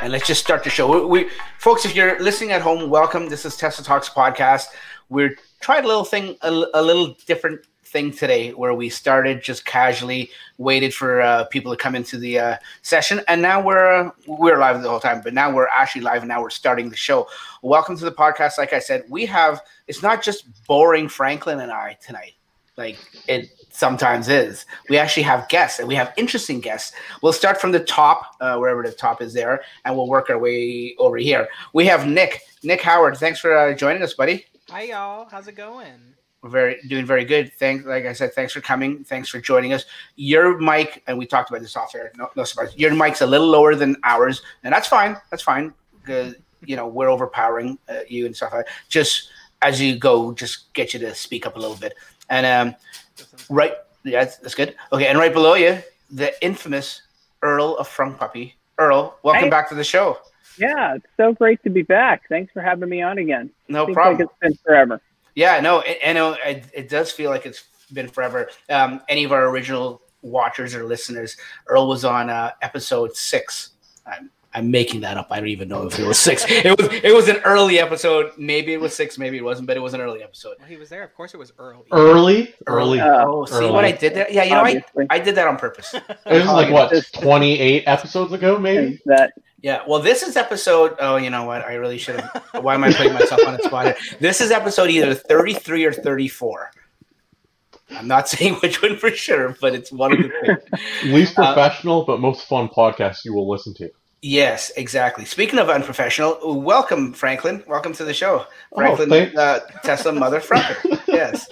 and let's just start the show. We, we, folks, if you're listening at home, welcome. This is Tesla Talks podcast. We're trying a little thing, a, a little different thing today, where we started just casually, waited for uh, people to come into the uh, session, and now we're uh, we're live the whole time. But now we're actually live, and now we're starting the show. Welcome to the podcast. Like I said, we have. It's not just boring Franklin and I tonight. Like it sometimes is. We actually have guests, and we have interesting guests. We'll start from the top, uh, wherever the top is there, and we'll work our way over here. We have Nick, Nick Howard. Thanks for uh, joining us, buddy. Hi, y'all. How's it going? We're very doing very good. Thanks, like I said, thanks for coming. Thanks for joining us. Your mic, and we talked about this off air. No, no surprise. Your mic's a little lower than ours, and that's fine. That's fine. Because you know we're overpowering uh, you and stuff. Like that. Just as you go, just get you to speak up a little bit. And um, right, yeah, that's, that's, good. Okay, and right below you, the infamous Earl of Frunk Puppy. Earl, welcome hey. back to the show. Yeah, it's so great to be back. Thanks for having me on again. No Seems problem. Like it's been forever. Yeah, no, I know it, it, does feel like it's been forever. Um, any of our original watchers or listeners, Earl was on uh, episode six. I'm I'm making that up. I don't even know if it was six. It was it was an early episode. Maybe it was six. Maybe it wasn't. But it was an early episode. Well, he was there. Of course, it was early. Early, early. Oh, see early. what I did there? Yeah, you know, I, I did that on purpose. it was like what twenty eight episodes ago, maybe. That yeah. Well, this is episode. Oh, you know what? I really should have. Why am I putting myself on the spot here? This is episode either thirty three or thirty four. I'm not saying which one for sure, but it's one of the things. Least professional, uh, but most fun podcast you will listen to. Yes, exactly. Speaking of unprofessional, welcome Franklin. Welcome to the show, Franklin, oh, uh, Tesla mother frunker. yes,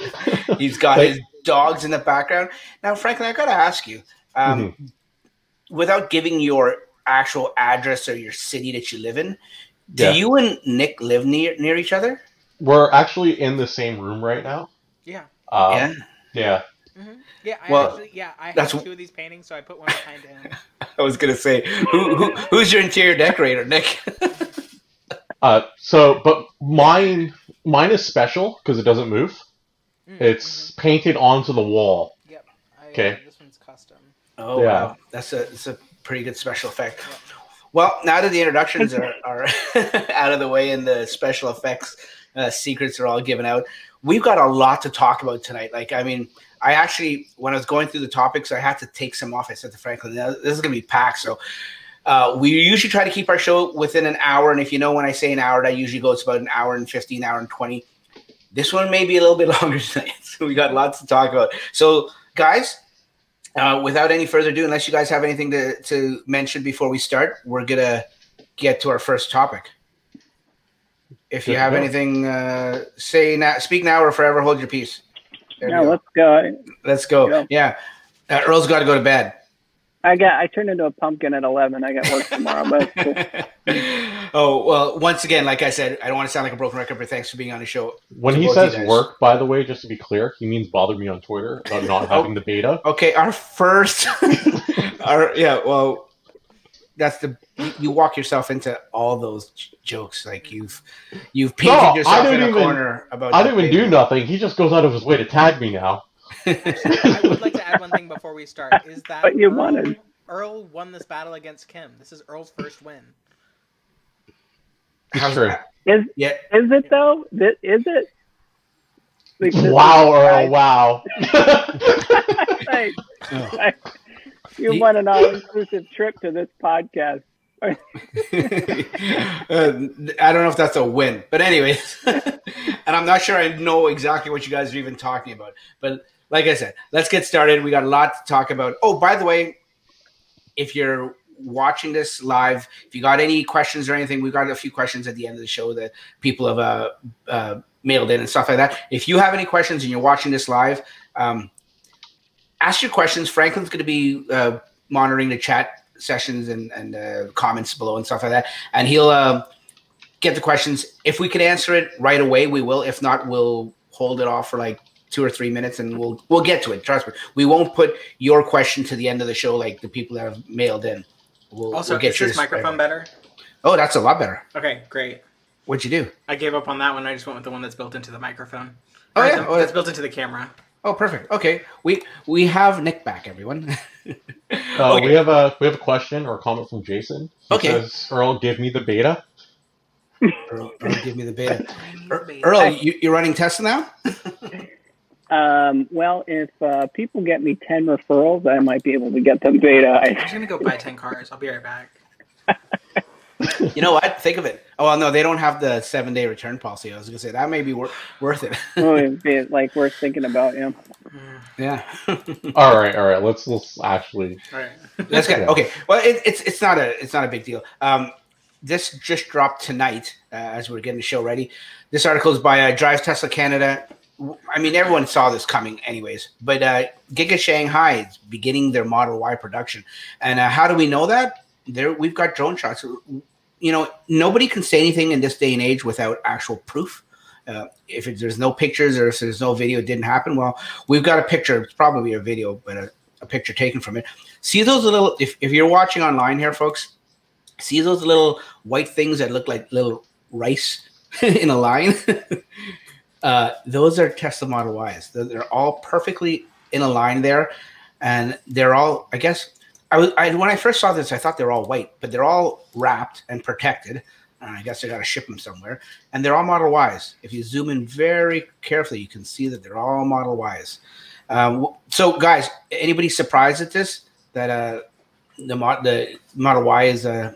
he's got his dogs in the background. Now, Franklin, I got to ask you, um, mm-hmm. without giving your actual address or your city that you live in, do yeah. you and Nick live near near each other? We're actually in the same room right now. Yeah. Um, yeah. Yeah. Mm-hmm. Yeah, I well, actually, yeah, I have two of these paintings, so I put one behind him. I was gonna say, who, who who's your interior decorator, Nick? uh, so, but mine mine is special because it doesn't move. Mm, it's mm-hmm. painted onto the wall. Yep. I, okay. Uh, this one's custom. Oh yeah. wow, that's a that's a pretty good special effect. Yep. Well, now that the introductions are, are out of the way and the special effects uh, secrets are all given out, we've got a lot to talk about tonight. Like, I mean, I actually, when I was going through the topics, I had to take some off. I said to Franklin, this is going to be packed. So uh, we usually try to keep our show within an hour. And if you know when I say an hour, that usually goes about an hour and 15, hour and 20. This one may be a little bit longer tonight. So we got lots to talk about. So, guys, uh, without any further ado, unless you guys have anything to, to mention before we start, we're going to get to our first topic. If you have anything, uh, say now, speak now or forever hold your peace. There no, let's go. Let's go. go. Yeah, uh, Earl's got to go to bed. I got. I turned into a pumpkin at eleven. I got work tomorrow, but. Oh well, once again, like I said, I don't want to sound like a broken record, but thanks for being on the show. When he says work, by the way, just to be clear, he means bother me on Twitter about not having oh, the beta. Okay, our first, our yeah, well, that's the you walk yourself into all those jokes. Like you've you've painted no, yourself in a even, corner about. I didn't even do nothing. He just goes out of his way to tag me now. I would like to add one thing before we start. Is that but you Earl, wanted. Earl won this battle against Kim. This is Earl's first win. It's true. Is yeah. is it though? Is it? Like, wow, Earl! Wow. like, oh. You won an all-inclusive trip to this podcast. uh, I don't know if that's a win, but anyways, and I'm not sure I know exactly what you guys are even talking about. But like I said, let's get started. We got a lot to talk about. Oh, by the way, if you're watching this live, if you got any questions or anything, we got a few questions at the end of the show that people have uh, uh, mailed in and stuff like that. If you have any questions and you're watching this live, um, ask your questions. Franklin's going to be uh, monitoring the chat sessions and, and uh, comments below and stuff like that, and he'll uh, get the questions. If we can answer it right away, we will. If not, we'll hold it off for like two or three minutes, and we'll we'll get to it. Trust me, we won't put your question to the end of the show like the people that have mailed in. We'll, also, we'll get is this microphone right better? Oh, that's a lot better. Okay, great. What'd you do? I gave up on that one. I just went with the one that's built into the microphone. Oh yeah, that's built into the camera. Oh, perfect. Okay, we we have Nick back, everyone. uh, okay. We have a we have a question or a comment from Jason. He okay. Says, Earl, give me the beta. Earl, Earl give me the beta. Earl, you, you're running tests now. Um, well, if uh, people get me 10 referrals, I might be able to get them beta. I'm just going to go buy 10 cars. I'll be right back. You know what? Think of it. Oh, well, no, they don't have the seven day return policy. I was going to say that may be wor- worth it. oh, it'd be like worth thinking about. Yeah. Yeah. all right. All right. Let's, let's actually, all right. Let's get, okay. Well, it, it's, it's not a, it's not a big deal. Um, this just dropped tonight uh, as we're getting the show ready. This article is by uh, Drives Tesla Canada. I mean, everyone saw this coming, anyways. But uh, Giga Shanghai is beginning their Model Y production, and uh, how do we know that? There, we've got drone shots. You know, nobody can say anything in this day and age without actual proof. Uh, if it, there's no pictures or if there's no video, it didn't happen. Well, we've got a picture. It's probably a video, but a, a picture taken from it. See those little. If, if you're watching online here, folks, see those little white things that look like little rice in a line. Uh, those are Tesla Model Ys. They're, they're, all perfectly in a line there, and they're all. I guess I was I, when I first saw this, I thought they were all white, but they're all wrapped and protected. I guess they got to ship them somewhere, and they're all Model Ys. If you zoom in very carefully, you can see that they're all Model Ys. Um, so, guys, anybody surprised at this? That uh, the the Model Y is uh,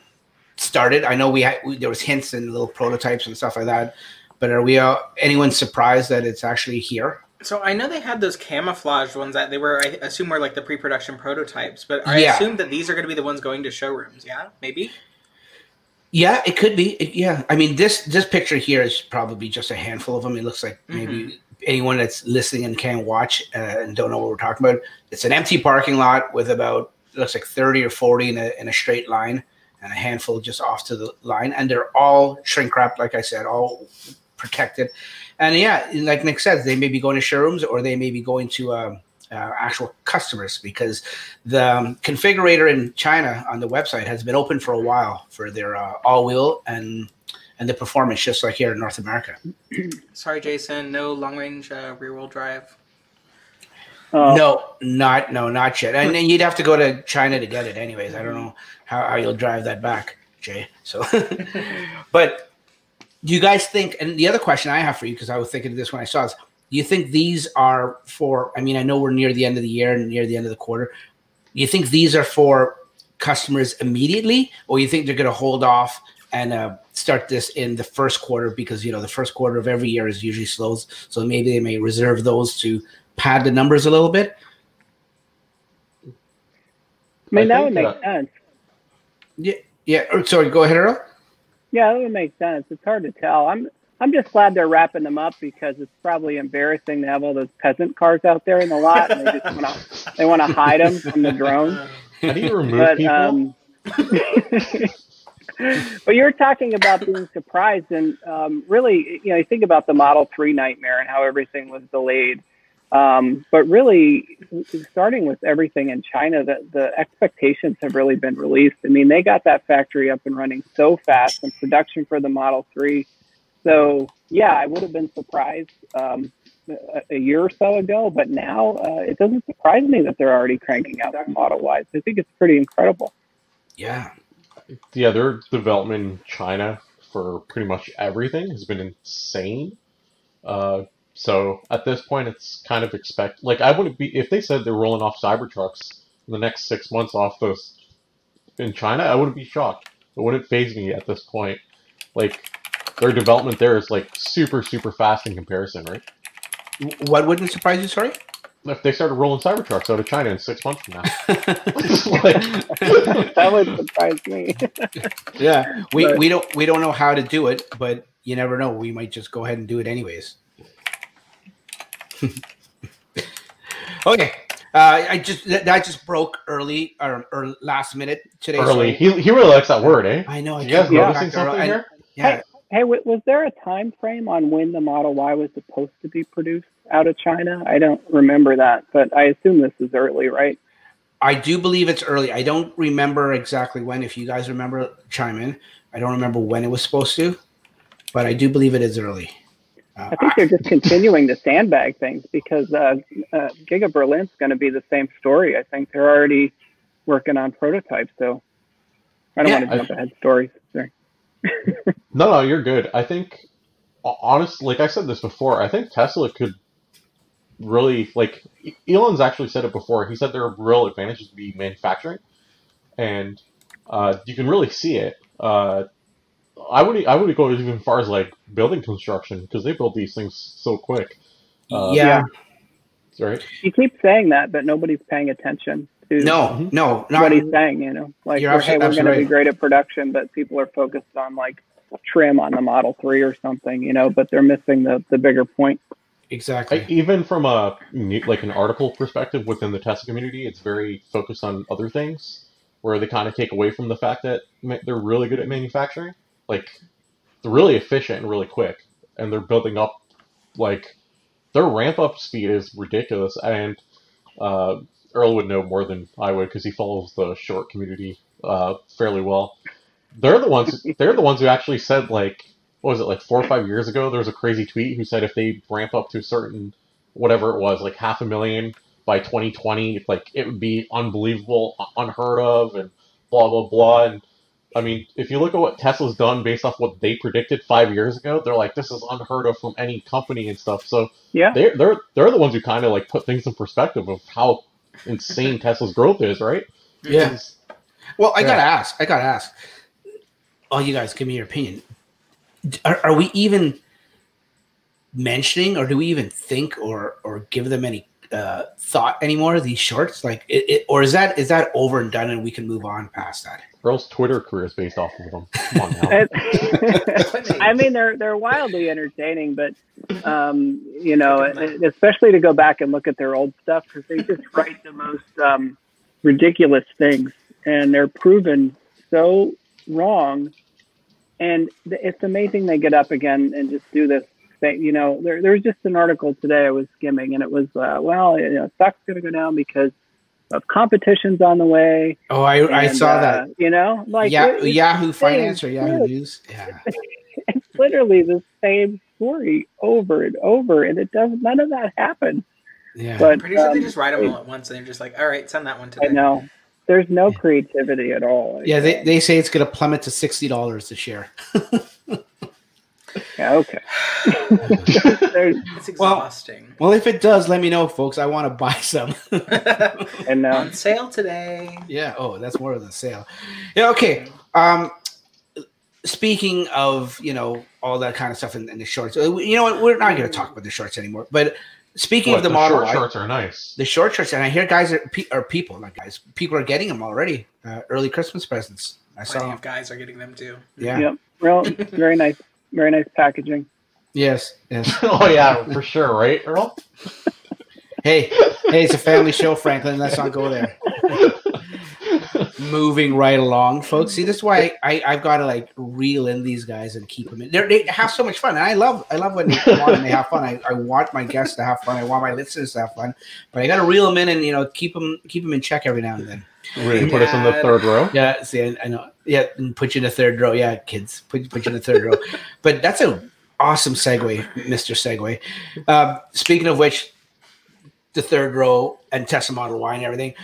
started. I know we had we, there was hints and little prototypes and stuff like that but are we uh, anyone surprised that it's actually here? So I know they had those camouflaged ones that they were, I assume, were like the pre-production prototypes. But I yeah. assume that these are going to be the ones going to showrooms. Yeah, maybe. Yeah, it could be. It, yeah, I mean this this picture here is probably just a handful of them. It looks like maybe mm-hmm. anyone that's listening and can't watch uh, and don't know what we're talking about. It's an empty parking lot with about looks like thirty or forty in a in a straight line, and a handful just off to the line, and they're all shrink wrapped. Like I said, all protected. And yeah, like Nick says, they may be going to showrooms or they may be going to uh, uh, actual customers because the um, configurator in China on the website has been open for a while for their uh, all-wheel and and the performance, just like here in North America. Sorry, Jason, no long-range uh, rear-wheel drive. Oh. No, not no, not yet. And then you'd have to go to China to get it, anyways. I don't know how, how you'll drive that back, Jay. So, but do you guys think? And the other question I have for you, because I was thinking of this when I saw this, do you think these are for? I mean, I know we're near the end of the year and near the end of the quarter. Do you think these are for customers immediately, or you think they're going to hold off and uh, start this in the first quarter because you know the first quarter of every year is usually slow, so maybe they may reserve those to pad the numbers a little bit. I mean, I that would make that, sense. Yeah, yeah. Sorry, go ahead, Earl. Yeah, that would make sense. It's hard to tell. I'm I'm just glad they're wrapping them up because it's probably embarrassing to have all those peasant cars out there in the lot and they just want to they want to hide them from the drones. How do you remove but, people? Um, but you're talking about being surprised, and um, really, you know, you think about the Model Three nightmare and how everything was delayed. Um, but really, starting with everything in China, the, the expectations have really been released. I mean, they got that factory up and running so fast and production for the Model 3. So, yeah, I would have been surprised um, a, a, year or so ago, but now uh, it doesn't surprise me that they're already cranking out Model Ys. I think it's pretty incredible. Yeah. Yeah, their development in China for pretty much everything has been insane. Uh, so at this point, it's kind of expect like I wouldn't be if they said they're rolling off Cybertrucks in the next six months off those in China. I wouldn't be shocked. It wouldn't faze me at this point. Like their development there is like super super fast in comparison, right? What wouldn't surprise you? Sorry. If they started rolling Cybertrucks out of China in six months from now, that would surprise me. yeah, we, but, we don't we don't know how to do it, but you never know. We might just go ahead and do it anyways. okay. Uh, I just that, that, just broke early or, or last minute today. Early. So. He, he really likes that word, eh? I know. I you guys noticing something I, here? Yeah. Hey, hey, was there a time frame on when the Model Y was supposed to be produced out of China? I don't remember that, but I assume this is early, right? I do believe it's early. I don't remember exactly when. If you guys remember, chime in. I don't remember when it was supposed to, but I do believe it is early. I think they're just continuing to sandbag things because uh, uh, Giga Berlin's going to be the same story. I think they're already working on prototypes, so I don't yeah, want to jump I, ahead stories. Sorry. no, no, you're good. I think, honestly, like I said this before, I think Tesla could really like. Elon's actually said it before. He said there are real advantages to be manufacturing, and uh, you can really see it. Uh, I would I would go even far as like building construction because they build these things so quick. Uh, yeah. Right. You keep saying that, but nobody's paying attention to no, no, not, what he's saying. You know, like we're, hey, we're going to be great at production, but people are focused on like trim on the Model Three or something. You know, but they're missing the the bigger point. Exactly. Even from a like an article perspective within the Tesla community, it's very focused on other things, where they kind of take away from the fact that they're really good at manufacturing like they're really efficient and really quick, and they're building up like their ramp up speed is ridiculous. And uh, Earl would know more than I would because he follows the short community uh, fairly well. They're the ones. They're the ones who actually said like, what was it like four or five years ago? There was a crazy tweet who said if they ramp up to a certain whatever it was, like half a million by 2020, like it would be unbelievable, unheard of, and blah blah blah. And I mean, if you look at what Tesla's done based off what they predicted five years ago, they're like, this is unheard of from any company and stuff. So yeah, they're they're they're the ones who kind of like put things in perspective of how insane Tesla's growth is, right? Yeah. Well, I yeah. gotta ask. I gotta ask. All you guys, give me your opinion. Are, are we even mentioning, or do we even think, or or give them any uh, thought anymore? These shorts, like, it, it, or is that is that over and done, and we can move on past that? Earl's Twitter career is based off of them. Come on now. I mean, they're they're wildly entertaining, but um, you know, especially to go back and look at their old stuff because they just write the most um, ridiculous things, and they're proven so wrong. And it's amazing they get up again and just do this thing. You know, there, there was just an article today I was skimming, and it was, uh, well, you know, stock's going to go down because of competitions on the way. Oh, I, and, I saw uh, that. You know, like yeah, it, Yahoo Finance or Yahoo News. Yeah, it's literally the same story over and over, and it does none of that happen. Yeah, but pretty sure um, they just write them all at once, and they're just like, "All right, send that one today." I know. There's no creativity at all. Yeah, they, they say it's going to plummet to sixty dollars a share. Yeah, okay. it's exhausting. Well, well, if it does, let me know, folks. I want to buy some. and uh, on sale today. Yeah. Oh, that's more of the sale. Yeah. Okay. Um, speaking of you know all that kind of stuff in, in the shorts, uh, you know what? We're not going to talk about the shorts anymore. But speaking what, of the, the model, short shorts are nice. The short shorts, and I hear guys are, are people, not guys, people are getting them already. Uh, early Christmas presents. I Plenty saw. Of guys are getting them too. Yeah. Yep. Well, very nice. Very nice packaging. Yes. Yes. oh yeah, for sure, right, Earl? hey, hey, it's a family show, Franklin. Let's not go there. Moving right along, folks. See, this is why I, I have got to like reel in these guys and keep them in. They're, they have so much fun, and I love I love when they come on and they have fun. I, I want my guests to have fun. I want my listeners to have fun, but I got to reel them in and you know keep them keep them in check every now and then. Really put us in the third row. Yeah, see, I, I, know. Yeah, and put you in the third row. Yeah, kids, put put you in the third row. But that's a awesome segue, Mister Segue. Um, speaking of which, the third row and Tesla Model Y and everything.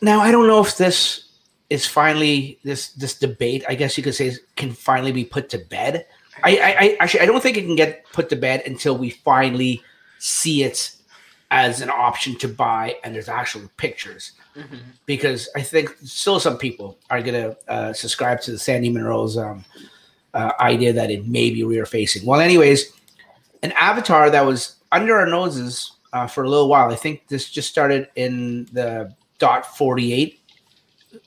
Now I don't know if this is finally this this debate. I guess you could say can finally be put to bed. I, I, I actually I don't think it can get put to bed until we finally see it as an option to buy and there's actual pictures. Mm-hmm. Because I think still some people are going to uh, subscribe to the Sandy Munro's um, uh, idea that it may be rear facing. Well, anyways, an avatar that was under our noses uh, for a little while. I think this just started in the dot 48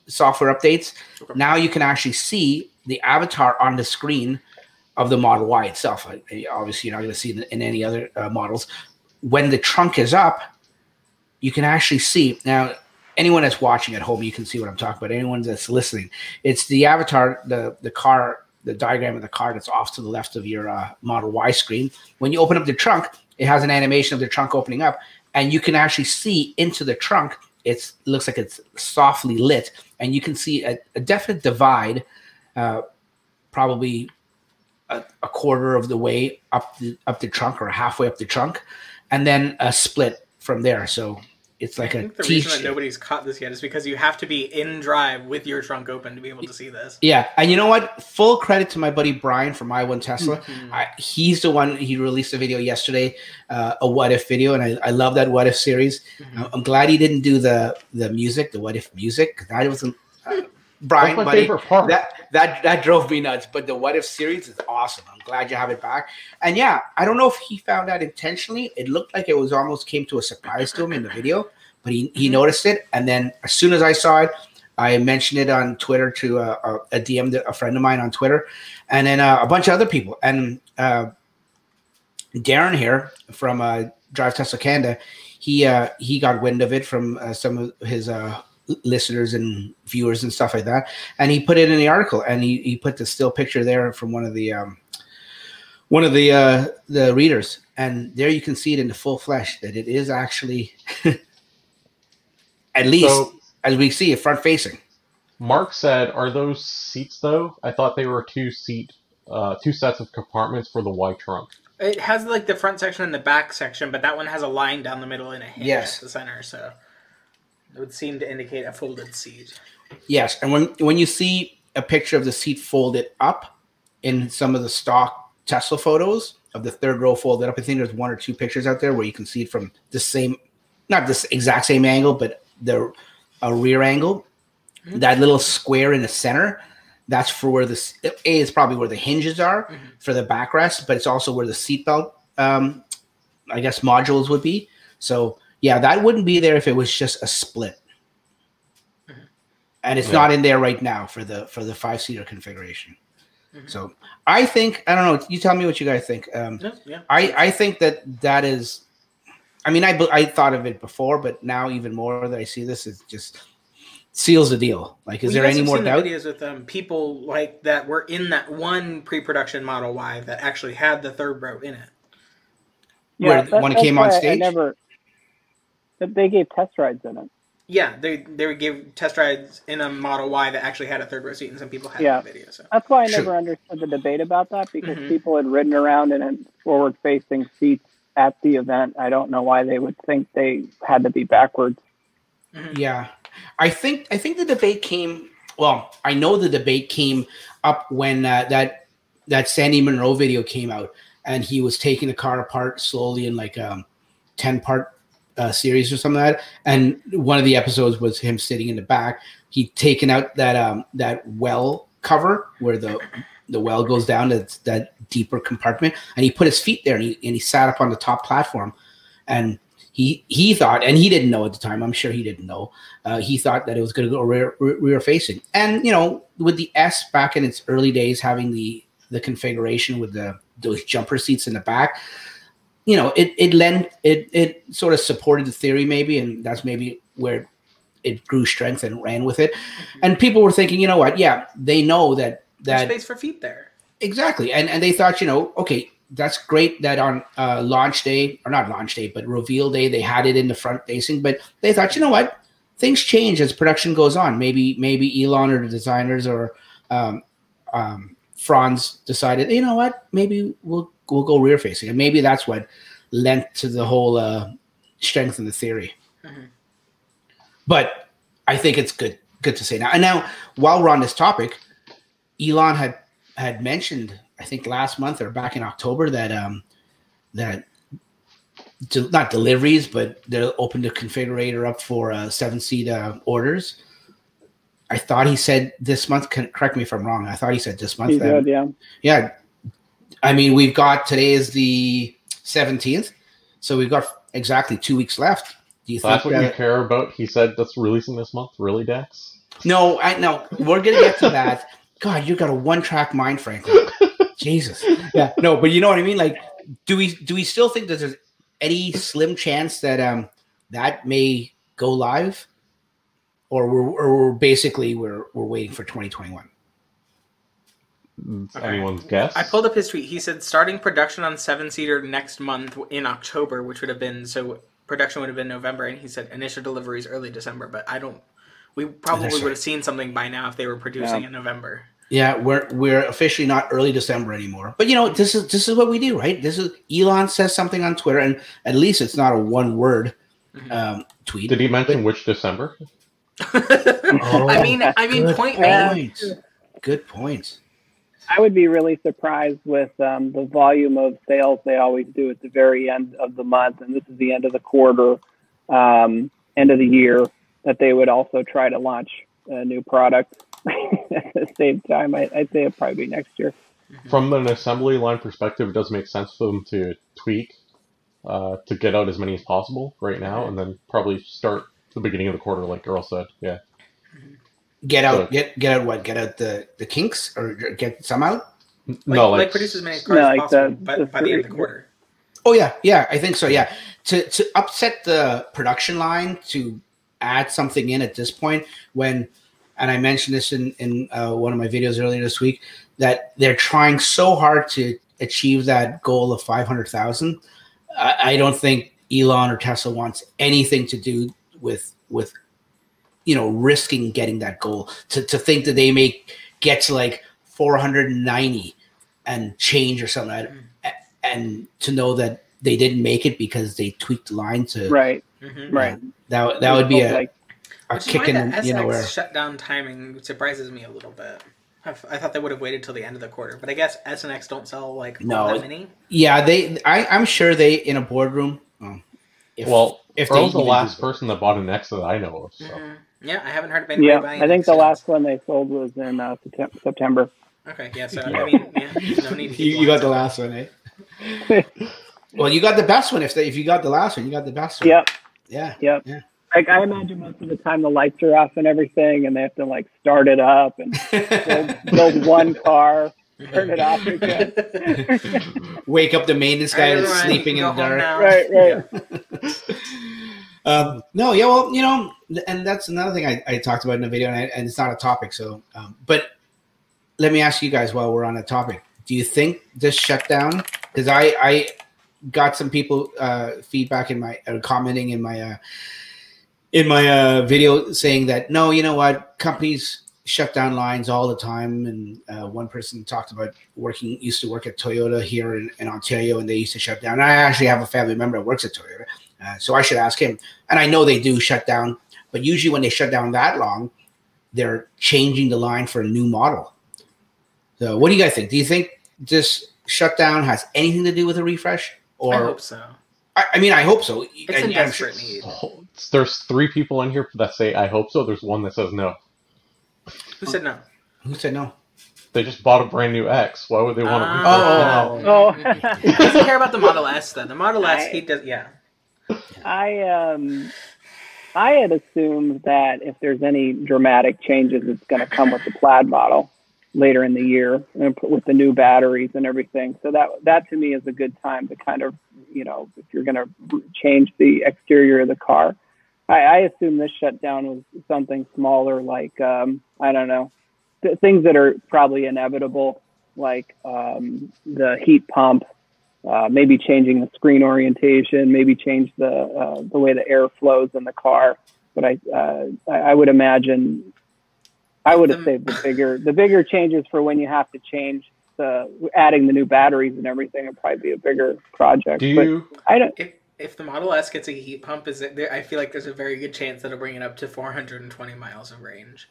software updates. Okay. Now you can actually see the avatar on the screen of the Model Y itself. Obviously, you're not going to see it in any other uh, models. When the trunk is up, you can actually see now anyone that's watching at home, you can see what I'm talking about. Anyone that's listening, it's the avatar, the the car, the diagram of the car that's off to the left of your uh, Model Y screen. When you open up the trunk, it has an animation of the trunk opening up, and you can actually see into the trunk. It looks like it's softly lit, and you can see a, a definite divide, uh, probably a, a quarter of the way up the up the trunk or halfway up the trunk, and then a split from there. So it's like I a think the T reason that nobody's caught this yet is because you have to be in drive with your trunk open to be able to see this. Yeah, and you know what? Full credit to my buddy Brian from i1Tesla. Mhm. I, he's the one. He released a video yesterday, uh, a what if video, and I, I love that what if series. Mhm. I'm- I'm glad he didn't do the the music, the what if music. That was uh, Brian, That's my buddy. favorite part. That that that drove me nuts. But the what if series is awesome. I'm glad you have it back. And yeah, I don't know if he found that intentionally. It looked like it was almost came to a surprise to him in the video, but he, he Mhm. noticed it. And then as soon as I saw it, I mentioned it on Twitter to a, DM a friend of mine on Twitter, and then uh, a bunch of other people. And uh, Darren here from uh, Drive Tesla Canada, he uh, he got wind of it from uh, some of his uh, listeners and viewers and stuff like that, and he put it in the article. And he, he put the still picture there from one of the um, one of the uh, the readers, and there you can see it in the full flesh that it is actually at least So as we see it front facing. Mark said, "Are those seats though? I thought they were two seat, uh, two sets of compartments for the white trunk." It has like the front section and the back section, but that one has a line down the middle and a hinge Yes. at the center, so it would seem to indicate a folded seat. Yes, and when when you see a picture of the seat folded up in some of the stock Tesla photos of the third row folded up, I think there's one or two pictures out there where you can see it from the same, not this exact same angle, but the a rear angle. Mhm. That little square in the center, that's for where this a is probably where the hinges are Mhm. for the backrest, but it's also where the seatbelt, um, I guess, modules would be. So yeah, that wouldn't be there if it was just a split and it's Yeah. not in there right now for the for the five seater configuration. Mhm. So I think I don't know. You tell me what you guys think. Um, Yeah, yeah. I I think that that is. I mean, I I thought of it before, but now even more that I see this, it just seals the deal. Like, is Well, there any more seen the doubt? videos with um, people like that were in that one pre-production Model Y that actually had the third row in it. Where- that- when it came on why I stage? never. That they gave test rides in it. Yeah, they they would give test rides in a Model Y that actually had a third row seat, and some people had Yeah. the video. So That's why I Sure. never understood the debate about that because Mhm. people had ridden around in forward-facing seats at the event. I don't know why they would think they had to be backwards. Yeah, I think I think the debate came. Well, I know the debate came up when uh, that that Sandy Munro video came out, and he was taking the car apart slowly in like um ten part uh, series or something like that. And one of the episodes was him sitting in the back. He'd taken out that um that well cover where the the well goes down to that deeper compartment, and he put his feet there, and he and he sat up on the top platform, and he he thought, and he didn't know at the time. I'm sure he didn't know. Uh, he thought that it was going to go rear, rear, facing, and you know, with the S back in its early days, having the the configuration with the those jumper seats in the back, you know, it it lent it it sort of supported the theory maybe, and that's maybe where it grew strength and ran with it. And people were thinking, you know what? Yeah, they know that There's that space for feet there. Exactly, and and they thought, you know, okay, that's great that on uh, launch day or not launch day, but reveal day they had it in the front facing. But they thought, you know what, things change as production goes on. Maybe maybe Elon or the designers or um, um, Franz decided, you know what, maybe we'll we'll go rear facing, and maybe that's what lent to the whole uh, strength in the theory. Mhm. But I think it's good good to say now. And now, while we're on this topic, Elon had had mentioned, I think last month or back in October, that um that de- not deliveries, but they're open to configurator up for uh, seven seat uh, orders. I thought he said this month. Can, correct me if I'm wrong. I thought he said this month. He that- did, yeah. yeah. I mean, we've got today is the 17th, so we've got exactly two weeks left. Do you that's think what you care about. He said that's releasing this month. Really, Dex? No, I no. We're gonna get to that. God, you got a one track mind, Franklin. Jesus. Yeah. No, but you know what I mean. Like, do we do we still think that there's any slim chance that um that may go live, or we're, or we're basically we're we're waiting for 2021? It's Okay. anyone's guess. I pulled up his tweet. He said starting production on seven seater next month in October, which would have been so production would have been November, and he said initial deliveries early December. But I don't. We probably That's would have seen something by now if they were producing Yeah. in November. Yeah, we're we're officially not early December anymore. But you know, this is this is what we do, right? This is Elon says something on Twitter, and at least it's not a one word Mm-hmm. um, tweet. Did he mention which December? I mean, I mean, good point point. being, Good point. I would be really surprised with um, the volume of sales they always do at the very end of the month, and this is the end of the quarter, um, end of the year, that they would also try to launch a new product at the same time. I, I'd say it'd probably be next year. From an assembly line perspective, it does make sense for them to tweak uh, to get out as many as possible right now, and then probably start the beginning of the quarter, like Earl said. Yeah. Get out, So- get get out what? Get out the the kinks or get some out. like, no, like, like, produce as many cars No, as like possible the- by, the by the end of the quarter. Oh yeah, yeah, I think so. Yeah, to to upset the production line to add something in at this point when, and I mentioned this in in uh, one of my videos earlier this week that they're trying so hard to achieve that goal of five hundred thousand. I, I don't think Elon or Tesla wants anything to do with with you know risking getting that goal. To to think that they may get to like four hundred and ninety and change or something. I- and to know that they didn't make it because they tweaked the line to Right, Mm-hmm. right. that that would be a, like a Which kick in the the, you know where shutdown timing surprises me a little bit. I thought they would have waited till the end of the quarter, but I guess SNX don't sell like No. that many. yeah they I, I'm sure they in a boardroom oh, if, well, if if they Earl's the last person that bought an X that I know of. So. Mhm. Yeah, I haven't heard of anybody yeah, buying. I think it the since. last one they sold was in uh, September. Okay, yeah. So I mean, yeah, no need. To you, you got the last one eh well you got the best one if they, if you got the last one you got the best one Yep, yeah yep. Yeah. Like I imagine most of the time the lights are off and everything, and they have to like start it up and build, build one car, turn it off again. wake up the maintenance guy that's sleeping in the dark now. right, right. um, no, yeah, well, you know, and that's another thing I, I talked about in the video, and, I, and it's not a topic. So, um, but let me ask you guys while we're on the topic: Do you think this shutdown? Because I I got some people uh, feedback in my uh, commenting in my uh, in my uh, video saying that no, you know what, companies shut down lines all the time, and uh, one person talked about working used to work at Toyota here in, in Ontario, and they used to shut down. I actually have a family member that works at Toyota. Uh, so I should ask him. And I know they do shut down, but usually when they shut down that long, they're changing the line for a new model. So what do you guys think? Do you think this shutdown has anything to do with a refresh? Or I hope so. I, I mean, I hope so. It's And in I'm desperate sure- need. Oh, There's three people in here that say I hope so. There's one that says no. Who said no? Who said no? They just bought a brand new X. Why would they want to Ah. refresh Oh. now? Oh. he doesn't care about the Model S then. The Model S, I- he does. Yeah. I um I had assumed that if there's any dramatic changes, it's going to come with the plaid model later in the year with the new batteries and everything. So that that to me is a good time to kind of you know if you're going to change the exterior of the car. I, I assume this shutdown was something smaller, like um, I don't know, th- things that are probably inevitable, like um, the heat pump uh, maybe changing the screen orientation, maybe change the uh, the way the air flows in the car. But I uh, I I would imagine I would have Um, saved the bigger the bigger changes for when you have to change the adding the new batteries and everything would probably be a bigger project. Do but you? I don't. If if the Model S gets a heat pump, is it? there- I feel like there's a very good chance that'll bring it up to 420 miles of range.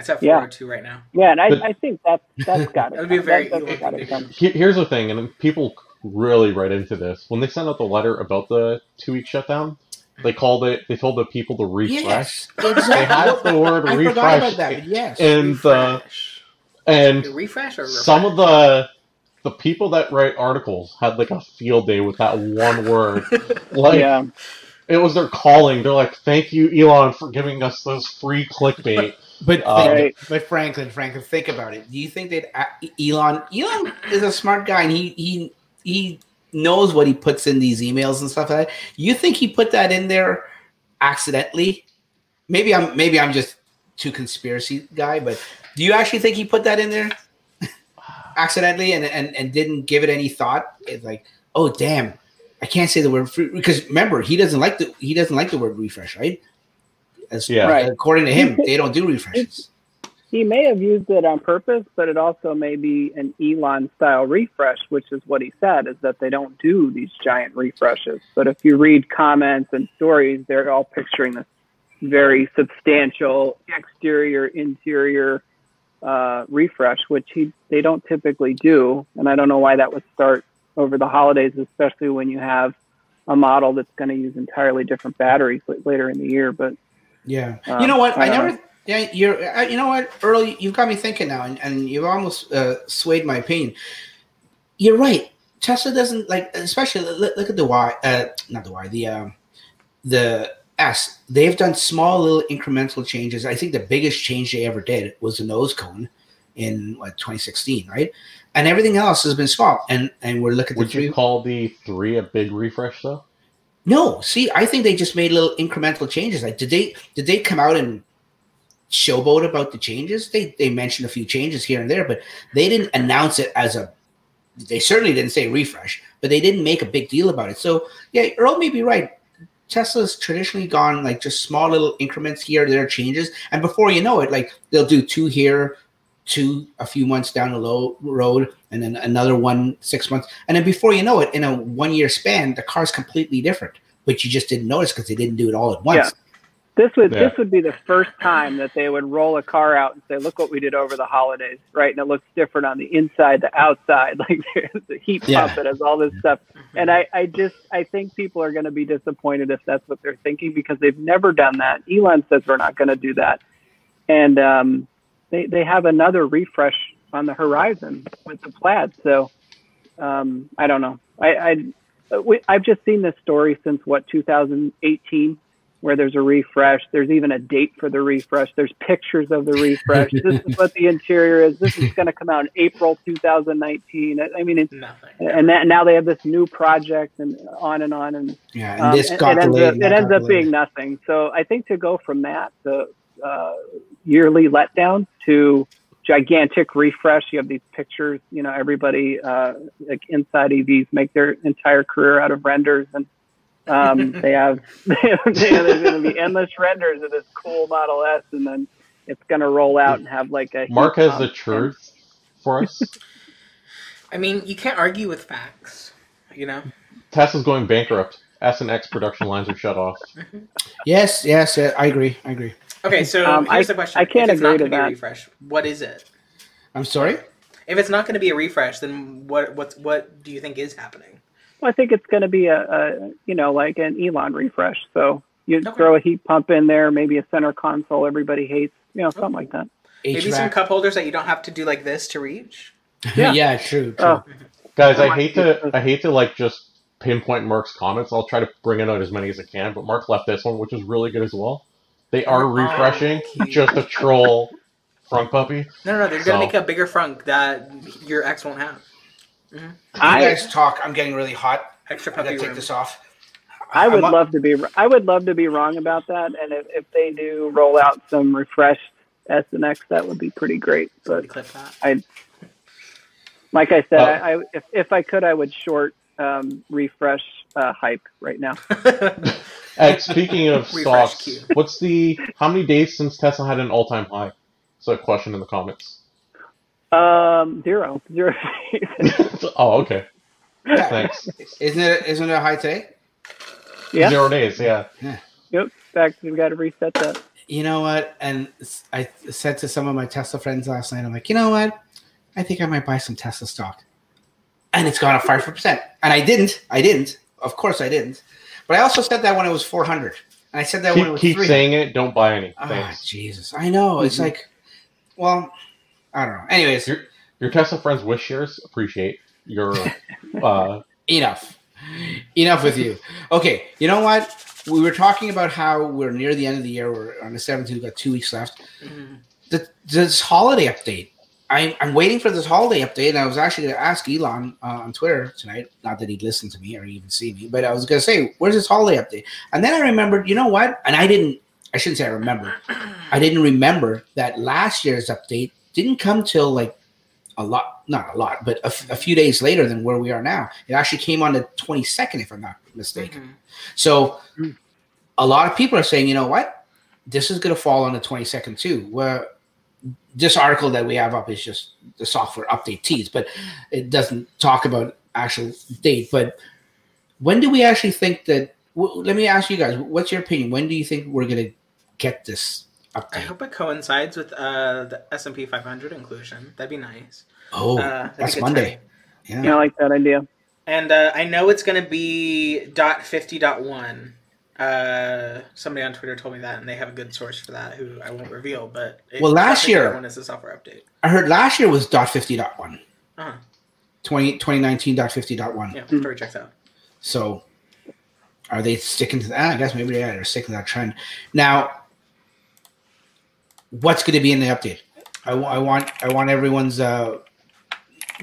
It's at Yeah. 402 right now. Yeah, and I, But- I think that's that's got to That would be a very that's Elon got to prediction. come. He- Here's the thing, and people really write into this. When they sent out the letter about the two week shutdown, they called it. They told the people to refresh, Yes, They exactly. had the word I forgot refresh about that. Yes, and the refresh. and refresh or refresh? some of the the people that write articles had like a field day with that one word. Like yeah, it was their calling. They're like, "Thank you, Elon, for giving us this free clickbait." But Uh, Right. but Franklin, Franklin, think about it. Do you think that uh, Elon Elon is a smart guy and he he he knows what he puts in these emails and stuff like that? You think he put that in there accidentally? Maybe I'm maybe I'm just too conspiracy guy, but do you actually think he put that in there accidentally and and, and didn't give it any thought? It's like, oh damn, I can't say the word free because remember he doesn't like the he doesn't like the word refresh, right? As, Yeah. Right. According to him, they don't do refreshes. he may have used it on purpose, but it also may be an Elon style refresh, which is what he said is that they don't do these giant refreshes. But if you read comments and stories, they're all picturing this very substantial exterior interior uh, refresh, which he they don't typically do, and I don't know why that would start over the holidays, especially when you have a model that's going to use entirely different batteries later in the year. But yeah, um, you know what? I, I never. Know. Yeah, you're. Uh, you know what, Earl? You've got me thinking now, and, and you've almost uh, swayed my opinion. You're right. Tesla doesn't like, especially look, look at the Y. Uh, not the Y. The um, the S. They've done small little incremental changes. I think the biggest change they ever did was the nose cone in what 2016, right? And everything else has been small. And and we're looking. Would the three. you call the three a big refresh though? No, see, I think they just made little incremental changes. Like, did they did they come out and showboat about the changes? They they mentioned a few changes here and there, but they didn't announce it as a. They certainly didn't say refresh, but they didn't make a big deal about it. So yeah, Earl may be right. Tesla's traditionally gone like just small little increments here, there changes, and before you know it, like they'll do two here, two a few months down the low road, and then another one six months, and then before you know it, in a one year span, the car's completely different, but you just didn't notice because they didn't do it all at once. Yeah. This would yeah. this would be the first time that they would roll a car out and say, "Look what we did over the holidays," right? And it looks different on the inside, the outside, like there's the heat yeah. pump, it has all this stuff. And I, I just I think people are going to be disappointed if that's what they're thinking because they've never done that. Elon says we're not going to do that, and um, they they have another refresh on the horizon with the plaid. So um, I don't know. I, I we, I've just seen this story since what 2018 where there's a refresh. There's even a date for the refresh. There's pictures of the refresh. this is what the interior is. This is going to come out in April 2019. I mean, it's, Nothing. and that, now they have this new project and on and on. And yeah, and um, this got it, delayed, ends, up, it ends up being nothing. So I think to go from that the uh, yearly letdown to gigantic refresh. You have these pictures. You know, everybody uh, like InsideEVs make their entire career out of renders and um, they have, they have there's going to be endless renders of this cool Model S, and then it's going to roll out and have like a. Mark has the truth for us. I mean, you can't argue with facts, you know. Tesla's going bankrupt. S and X production lines are shut off. Yes, yes, I agree. I agree. Okay, so um, here's I, the question: I can't agree to that. refresh, what is it? I'm sorry. If it's not going to be a refresh, then what? What? What do you think is happening? Well, I think it's going to be a, a, you know, like an Elon refresh. So you okay. throw a heat pump in there, maybe a center console everybody hates, you know, something like that. Maybe some cup holders that you don't have to do like this to reach. Yeah, yeah true. true. Oh. Guys, I hate to, I hate to like just pinpoint Mark's comments. I'll try to bring it out as many as I can. But Mark left this one, which is really good as well. They are oh, refreshing, oh, just a troll frunk puppy. No, no, no. They're so. gonna make a bigger frunk that your ex won't have. Mm-hmm. I, you guys talk. I'm getting really hot. Extra puppy I gotta take this off. I would love to be. I would love to be wrong about that. And if, if they do roll out some refreshed SNX, that would be pretty great. But I, like I said, I, I, if if I could, I would short um, refresh uh, hype right now. and speaking of stocks, what's the how many days since Tesla had an all time high? So a question in the comments. Um, zero, zero. oh, okay. Yeah. Thanks. Isn't it? Isn't it a high today? Yeah. Zero days. Yeah. yeah. Yep. Back. we've got to reset that. You know what? And I said to some of my Tesla friends last night, I'm like, you know what? I think I might buy some Tesla stock. And it's gone up five percent. And I didn't. I didn't. Of course, I didn't. But I also said that when it was 400. And I said that keep, when it was keep saying it. Don't buy any. Oh, Jesus, I know. Mm-hmm. It's like, well, I don't know. Anyways, your, your Tesla friends wish shares appreciate your uh, enough. Enough with you. Okay, you know what? We were talking about how we're near the end of the year. We're on the 17th. We've got two weeks left. Mm-hmm. The, this holiday update. I, I'm waiting for this holiday update, and I was actually going to ask Elon uh, on Twitter tonight. Not that he'd listen to me or even see me, but I was going to say, "Where's this holiday update?" And then I remembered, you know what? And I didn't. I shouldn't say I remember. I didn't remember that last year's update didn't come till like a lot, not a lot, but a, f- a few days later than where we are now. It actually came on the 22nd, if I'm not mistaken. Mm-hmm. So a lot of people are saying, you know what? This is going to fall on the 22nd too. Well, this article that we have up is just the software update tease, but it doesn't talk about actual date. But when do we actually think that? Well, let me ask you guys, what's your opinion? When do you think we're going to get this update? I hope it coincides with uh, the S and P 500 inclusion. That'd be nice. Oh, uh, that's Monday. Yeah. yeah, I like that idea. And uh, I know it's going to be dot fifty dot one. Uh, somebody on Twitter told me that, and they have a good source for that, who I won't reveal. But well, last year one is the software update. I heard last year was dot fifty dot one. Uh-huh. 20, 2019 dot fifty dot one. Yeah, story checks out. So, are they sticking to that? I guess maybe they are sticking to that trend. Now, what's going to be in the update? I, I want I want everyone's uh,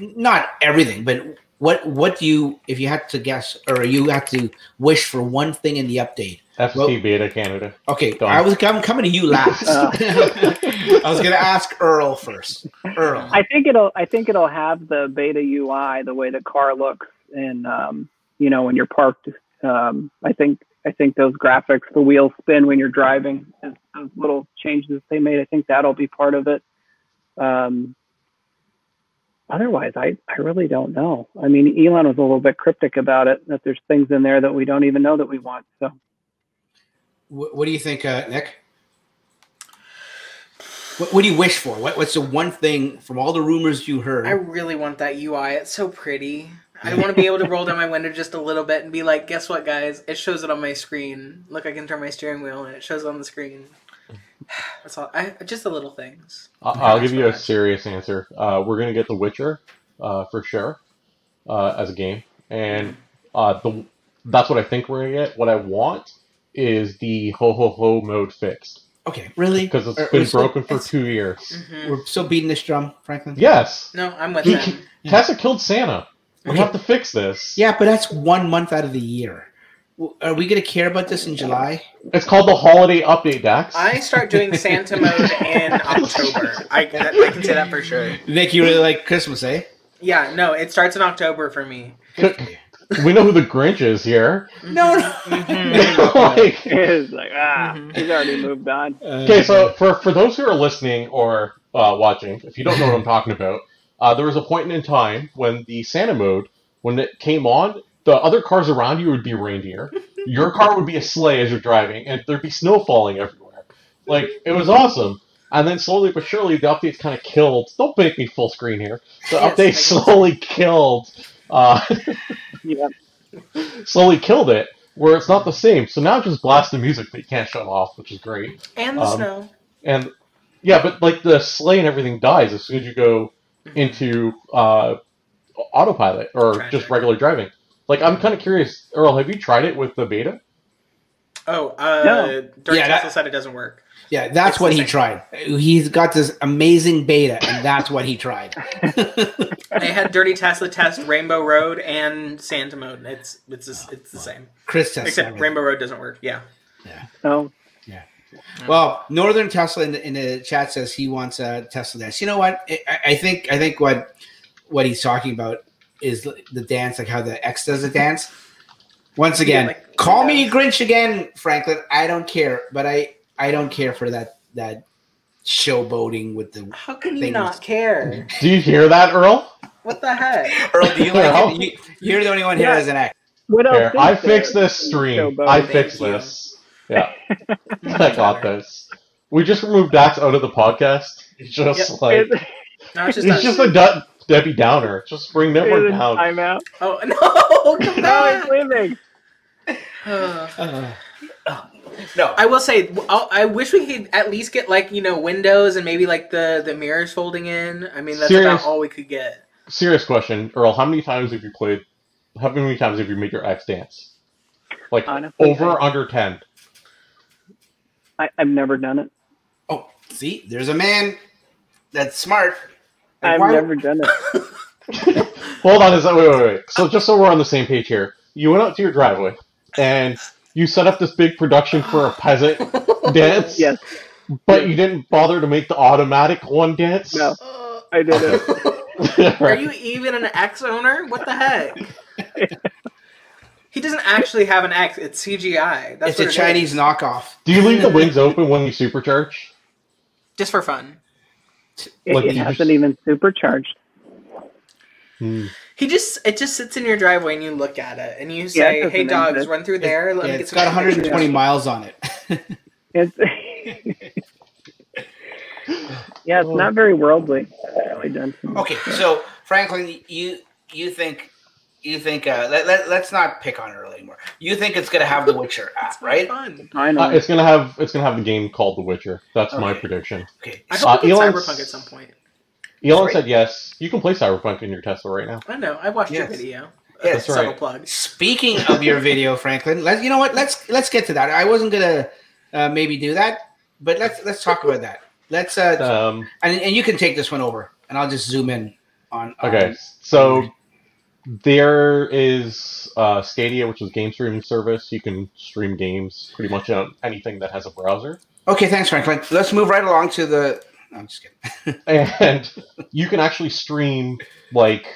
not everything, but what what do you if you had to guess or you had to wish for one thing in the update? FT well, Beta Canada. Okay, Done. I was I'm coming to you last. Uh, I was going to ask Earl first. Earl, I think it'll I think it'll have the beta UI the way the car looks and um, you know when you're parked. Um, I think I think those graphics, the wheels spin when you're driving, those little changes they made. I think that'll be part of it. Um, otherwise, I, I really don't know. I mean, Elon was a little bit cryptic about it, that there's things in there that we don't even know that we want. So, what, what do you think, uh, Nick? What, what, do you wish for? What, what's the one thing from all the rumors you heard? I really want that UI. It's so pretty. I want to be able to roll down my window just a little bit and be like, guess what, guys? It shows it on my screen. Look, I can turn my steering wheel and it shows on the screen. That's all. I, just the little things. I'll, I'll give you a serious answer. Uh, we're gonna get The Witcher uh, for sure uh, as a game, and uh, the that's what I think we're gonna get. What I want is the ho ho ho mode fixed. Okay, really? Because it's or, been or broken so, for two years. Mm-hmm. We're still beating this drum, Franklin. Yes. No, I'm with you. Tesla killed Santa. We okay. have to fix this. Yeah, but that's one month out of the year. Are we going to care about this in July? It's called the holiday update, Dax. I start doing Santa mode in October. I, I can say that for sure. Nick, you really like Christmas, eh? Yeah, no, it starts in October for me. we know who the Grinch is here. No, no. Mm-hmm. like, he's like, ah, mm-hmm. he's already moved on. Okay, so for, for those who are listening or uh, watching, if you don't know what I'm talking about, uh, there was a point in time when the Santa mode, when it came on, the other cars around you would be reindeer. Your car would be a sleigh as you're driving, and there'd be snow falling everywhere. Like it was awesome. And then slowly but surely, the updates kind of killed. Don't make me full screen here. The yes, update slowly killed. Uh, yeah. Slowly killed it, where it's not the same. So now just blast the music that you can't shut off, which is great. And the um, snow. And yeah, but like the sleigh and everything dies as soon as you go into uh, autopilot or just regular driving. Like, I'm kind of curious, Earl. Have you tried it with the beta? Oh, uh, no. Dirty yeah, Tesla that, said it doesn't work. Yeah, that's it's what he tried. He's got this amazing beta, and that's what he tried. they had Dirty Tesla test Rainbow Road and Santa mode. It's it's just, it's the same. Chris tests except everything. Rainbow Road doesn't work. Yeah. Yeah. Oh. Yeah. Well, Northern Tesla in the, in the chat says he wants a Tesla dance. You know what? I, I think I think what what he's talking about is the dance, like how the X does the dance. Once again, yeah, like, call me Grinch again, Franklin. I don't care, but I I don't care for that that showboating with the. How can you not care? Do you hear that, Earl? What the heck, Earl? Do you like it? You, are the only one here yeah. as an X. What else I fixed this stream. I fixed this. Yeah, I got this. We just removed Dax out of the podcast. He's just yep. like. No, it's just, just a du- Debbie Downer. Just bring Network down. I'm out. Oh no! Come back. no, he's leaving. Uh, no, I will say I'll, i wish we could at least get like you know windows and maybe like the the mirrors folding in. I mean that's serious, about all we could get. Serious question, Earl. How many times have you played? How many times have you made your X dance? Like Honestly, over I, under ten. I, I've never done it. Oh, see, there's a man that's smart I've why... never done it. Hold on, is that wait, wait, wait. So just so we're on the same page here, you went out to your driveway and you set up this big production for a peasant dance. Yes. But you didn't bother to make the automatic one dance. No, I didn't. Are you even an X owner? What the heck? he doesn't actually have an X. It's CGI. That's it's a Chinese knockoff. Do you leave the wings open when you supercharge? Just for fun. It, Like, it hasn't even supercharged. Hmm. He just it just sits in your driveway and you look at it and you say, doesn't "Hey dogs, exist. run through there." Let Yeah, me get it's some got chicken." 120 miles on it. It's yeah, it's not very worldly. Really done. okay, so Franklin, you you think you think uh, let, let, let's not pick on her anymore. You think it's going to have the Witcher app, right? Fun. I know. Uh, it's gonna have it's gonna have the game called The Witcher. That's my prediction. Okay. I hope Uh, it Cyberpunk at some point. Elon Right. said yes. You can play Cyberpunk in your Tesla right now. I know. I watched Yes. your video. Yes, Subtle right. plug. Speaking of your video, Franklin, let you know what? Let's let's get to that. I wasn't gonna uh, maybe do that, but let's let's talk about that. Let's uh, Um, and, and you can take this one over, and I'll just zoom in on. on- okay, so there is uh, Stadia, which is a game streaming service. You can stream games pretty much on anything that has a browser, Okay, thanks, Franklin. Let's move right along to the. No, I'm just kidding. and you can actually stream like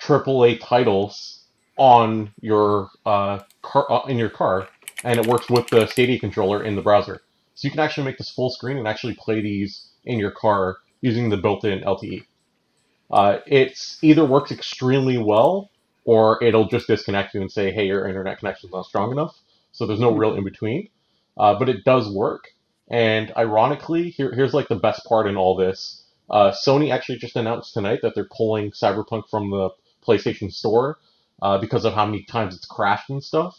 AAA titles on your uh, car uh, in your car, and it works with the Stadia controller in the browser. So you can actually make this full screen and actually play these in your car using the built-in LTE. Uh, it's either works extremely well, or it'll just disconnect you and say, "Hey, your internet connection's not strong enough." So there's no real in between, uh, but it does work. And ironically, here, here's like the best part in all this. Uh, Sony actually just announced tonight that they're pulling Cyberpunk from the PlayStation Store uh, because of how many times it's crashed and stuff.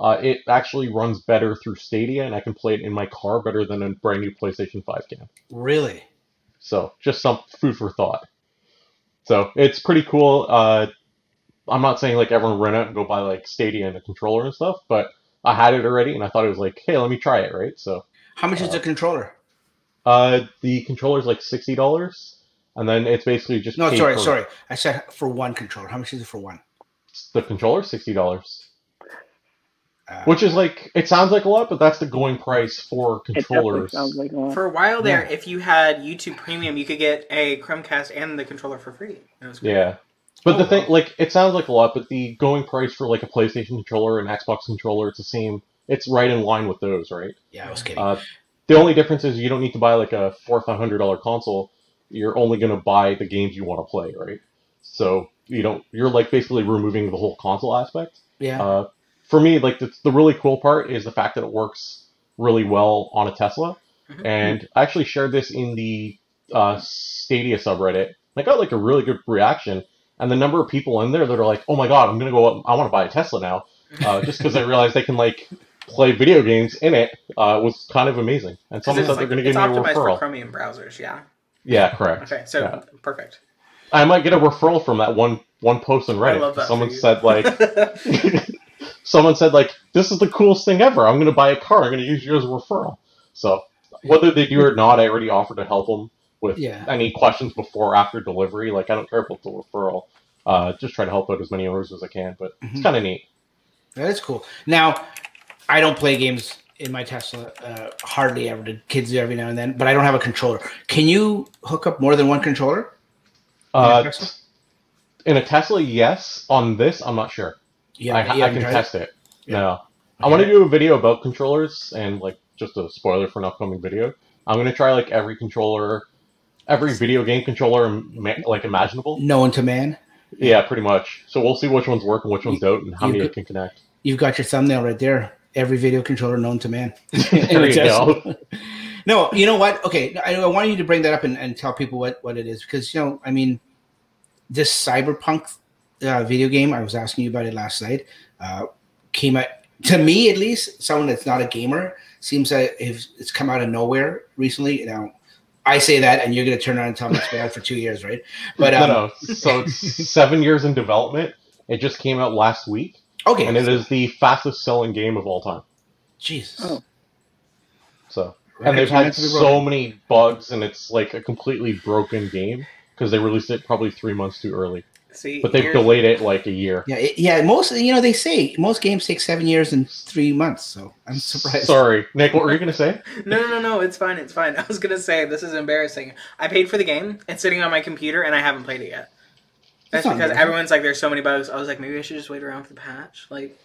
Uh, it actually runs better through Stadia, and I can play it in my car better than a brand new PlayStation 5 can. Really? So just some food for thought. So it's pretty cool. Uh, I'm not saying like everyone run out and go buy like Stadia and a controller and stuff, but I had it already, and I thought it was like, hey, let me try it, right? So How much is the controller? uh, the controller's like sixty dollars, and then it's basically just No, sorry, sorry. I said for one controller. How much is it for one? The controller sixty dollars, Uh, which is like it sounds like a lot, but that's the going price for It controllers. sounds like a lot. For a while there, Yeah. if you had YouTube Premium, you could get a Chromecast and the controller for free. It was great. Yeah. But Oh, the thing, like, it sounds like a lot, but the going price for like a PlayStation controller and Xbox controller, it's the same. It's right in line with those, right? yeah, I was kidding. Uh, the only difference is you don't need to buy like a four or five hundred dollar console. You're only going to buy the games you want to play, right? So you don't. You're like basically removing the whole console aspect. yeah. Uh, for me, like the, the really cool part is the fact that it works really well on a Tesla. Mhm. And I actually shared this in the uh, Stadia subreddit. I got like a really good reaction, and the number of people in there that are like, "Oh my god, I'm gonna go! Out, I want to buy a Tesla now," uh, just because I realized they can like play video games in it uh, was kind of amazing. And someone said they're gonna give it's me a optimized referral. for Chromium browsers, yeah. Yeah, correct. Okay, so Yeah. perfect. I might get a referral from that one one post on Reddit. I love that. Someone said like. someone said like this is the coolest thing ever i'm going to buy a car i'm going to use you as a referral so whether they do or not i already offered to help them with Yeah. any questions before or after delivery like i don't care about the referral uh, just try to help out as many owners as i can but it's Mhm. kind of neat That is cool. Now, I don't play games in my Tesla uh, hardly ever. The kids do every now and then, but I don't have a controller. Can you hook up more than one controller? uh, Tesla? in a tesla yes on this i'm not sure Yeah, I, I can test it no i want to do a video about controllers and like just a spoiler for an upcoming video i'm going to try like every controller every video game controller like imaginable known to man. Yeah, pretty much. So we'll see which ones work and which ones don't, and how many could- can connect. You've got your thumbnail right there. Every video controller known to man. There you go. no, you know what? Okay, I, I want you to bring that up and, and tell people what, what it is because you know, I mean, this cyberpunk uh, video game. I was asking you about it last night. Uh, came out to me at least. Someone that's not a gamer seems that it's come out of nowhere recently. Now, I say that, and you're going to turn around and tell me it's bad for two years, right? But um, no, no. So it's seven years in development. It just came out last week, okay, and it is the fastest selling game of all time. Jesus. Oh. So, and they've had so many bugs, and it's like a completely broken game because they released it probably three months too early. See, But they've delayed it like a year. Yeah, it, yeah. Most you know they say most games take seven years and three months. So I'm surprised. Sorry, Nick. What were you gonna say? No, no, no, no. It's fine. It's fine. I was gonna say this is embarrassing. I paid for the game. It's sitting on my computer, and I haven't played it yet. That's That's because embarrassing. everyone's like, "There's so many bugs." I was like, maybe I should just wait around for the patch. Like,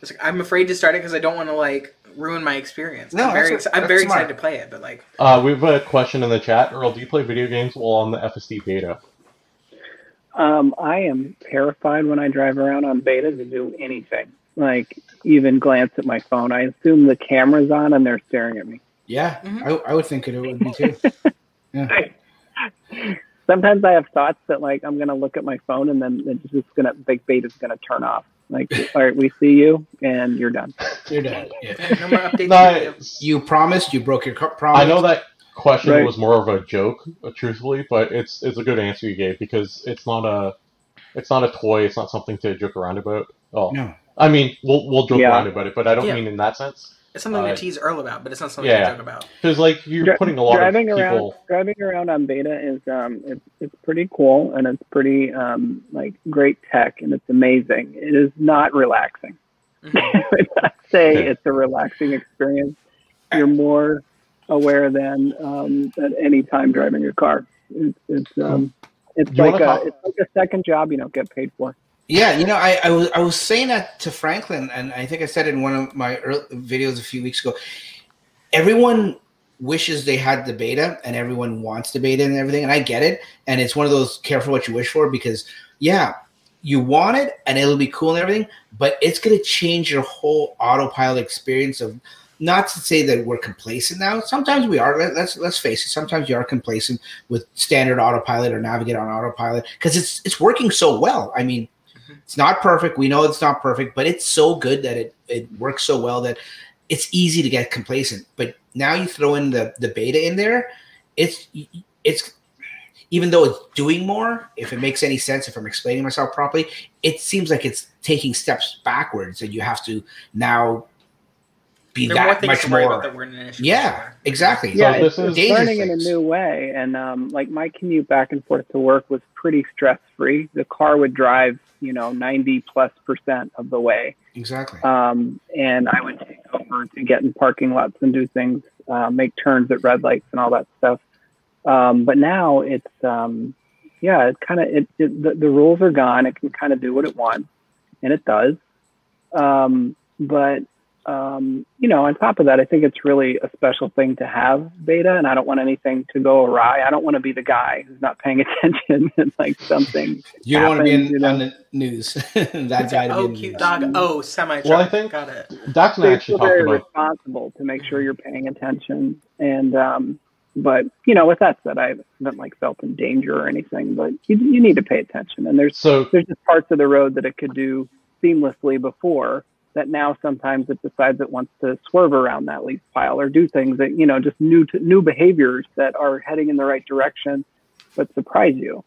it's like I'm afraid to start it because I don't want to like ruin my experience. No, I'm very, that's- ex- I'm very smart. excited to play it, but like, Uh, we have a question in the chat. Earl, do you play video games while on the FSD beta? Um, I am terrified when I drive around on beta to do anything, like even glance at my phone. I assume the camera's on and they're staring at me. Yeah, Mhm. I, I would think it would be too. Yeah. Sometimes I have thoughts that like I'm gonna look at my phone and then it's just gonna big beta's gonna turn off. Like, all right, we see you and you're done. You're done. Yeah. no more updates. No, You promised. You broke your co- promise. I know that question Right. was more of a joke, uh, truthfully, but it's it's a good answer you gave because it's not a it's not a toy. It's not something to joke around about. Oh, No. I mean, we'll we'll joke Yeah. around about it, but I don't Yeah. mean in that sense. It's something uh, to tease Earl about, but it's not something yeah. to joke about. Because like you're Dri- putting a lot of driving people. around driving around on beta is um it's it's pretty cool and it's pretty um like great tech and it's amazing. It is not relaxing. Mhm. I would not say Yeah. it's a relaxing experience. You're more aware than um at any time driving your car. It's it's um it's You like a talk- it's like a second job you don't get paid for. Yeah, you know, I, I was I was saying that to Franklin, and I think I said in one of my early videos a few weeks ago. Everyone wishes they had the beta, and everyone wants the beta and everything, and I get it. And it's one of those careful what you wish for because, yeah, you want it, and it'll be cool and everything, but it's going to change your whole autopilot experience of. Not to say that we're complacent now. Sometimes we are. Let- Let's let's face it. Sometimes you are complacent with standard autopilot or navigate on autopilot because it's it's working so well. I mean, mm-hmm. it's not perfect. We know it's not perfect, but it's so good that it, it works so well that it's easy to get complacent. But now you throw in the, the beta in there, it's it's even though it's doing more, if it makes any sense, if I'm explaining myself properly, it seems like it's taking steps backwards and you have to now be There are more that much more. about that weren't initially. Yeah, exactly. Yeah, this it's, is- it's Dangerous learning in a new way. And um, like my commute back and forth to work was pretty stress free. The car would drive, you know, 90 plus percent of the way. Exactly. Um, and I would take over to get in parking lots and do things, uh, make turns at red lights and all that stuff. Um, but now it's, um, yeah, it kind of, it, it, the, the rules are gone. It can kind of do what it wants and it does. Um, but, um, you know, on top of that, I think it's really a special thing to have beta, and I don't want anything to go awry. I don't want to be the guy who's not paying attention and like something. You don't want to be in, you know. on the news. that guy to be Oh, in the cute news. dog. Oh, semi. Well, I think- got it. Daxon So you actually very about responsible to make sure you're paying attention. And um, but you know, with that said, I haven't like felt in danger or anything. But you, you need to pay attention, and there's so there's just parts of the road that it could do seamlessly before that now sometimes it decides it wants to swerve around that leaf pile or do things that you know just new to, new behaviors that are heading in the right direction but surprise you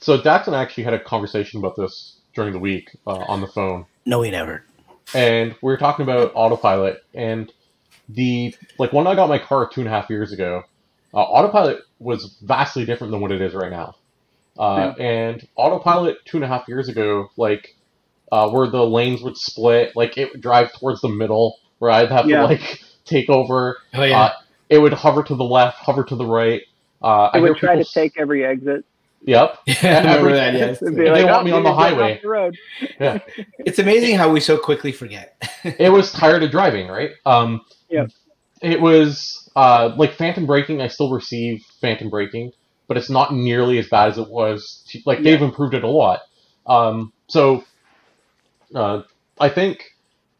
so Daxon actually had a conversation about this during the week uh, on the phone. No, he never. and we were talking about autopilot and the like when I got my car two and a half years ago, uh, autopilot was vastly different than what it is right now. Uh, And autopilot two and a half years ago, like uh, where the lanes would split, like it would drive towards the middle, where I'd have Yeah. to like take over. Oh yeah. Uh, it would hover to the left, hover to the right. Uh, it I would try to people s- take every exit Yep. I remember that. Yes. It'd They like, want "Oh, me on the highway." the road It's amazing how we so quickly forget. it was tired of driving, right? Um, Yeah. It was uh, like phantom braking. I still receive phantom braking, but it's not nearly as bad as it was. To, like they've improved it a lot. Um, so uh, I think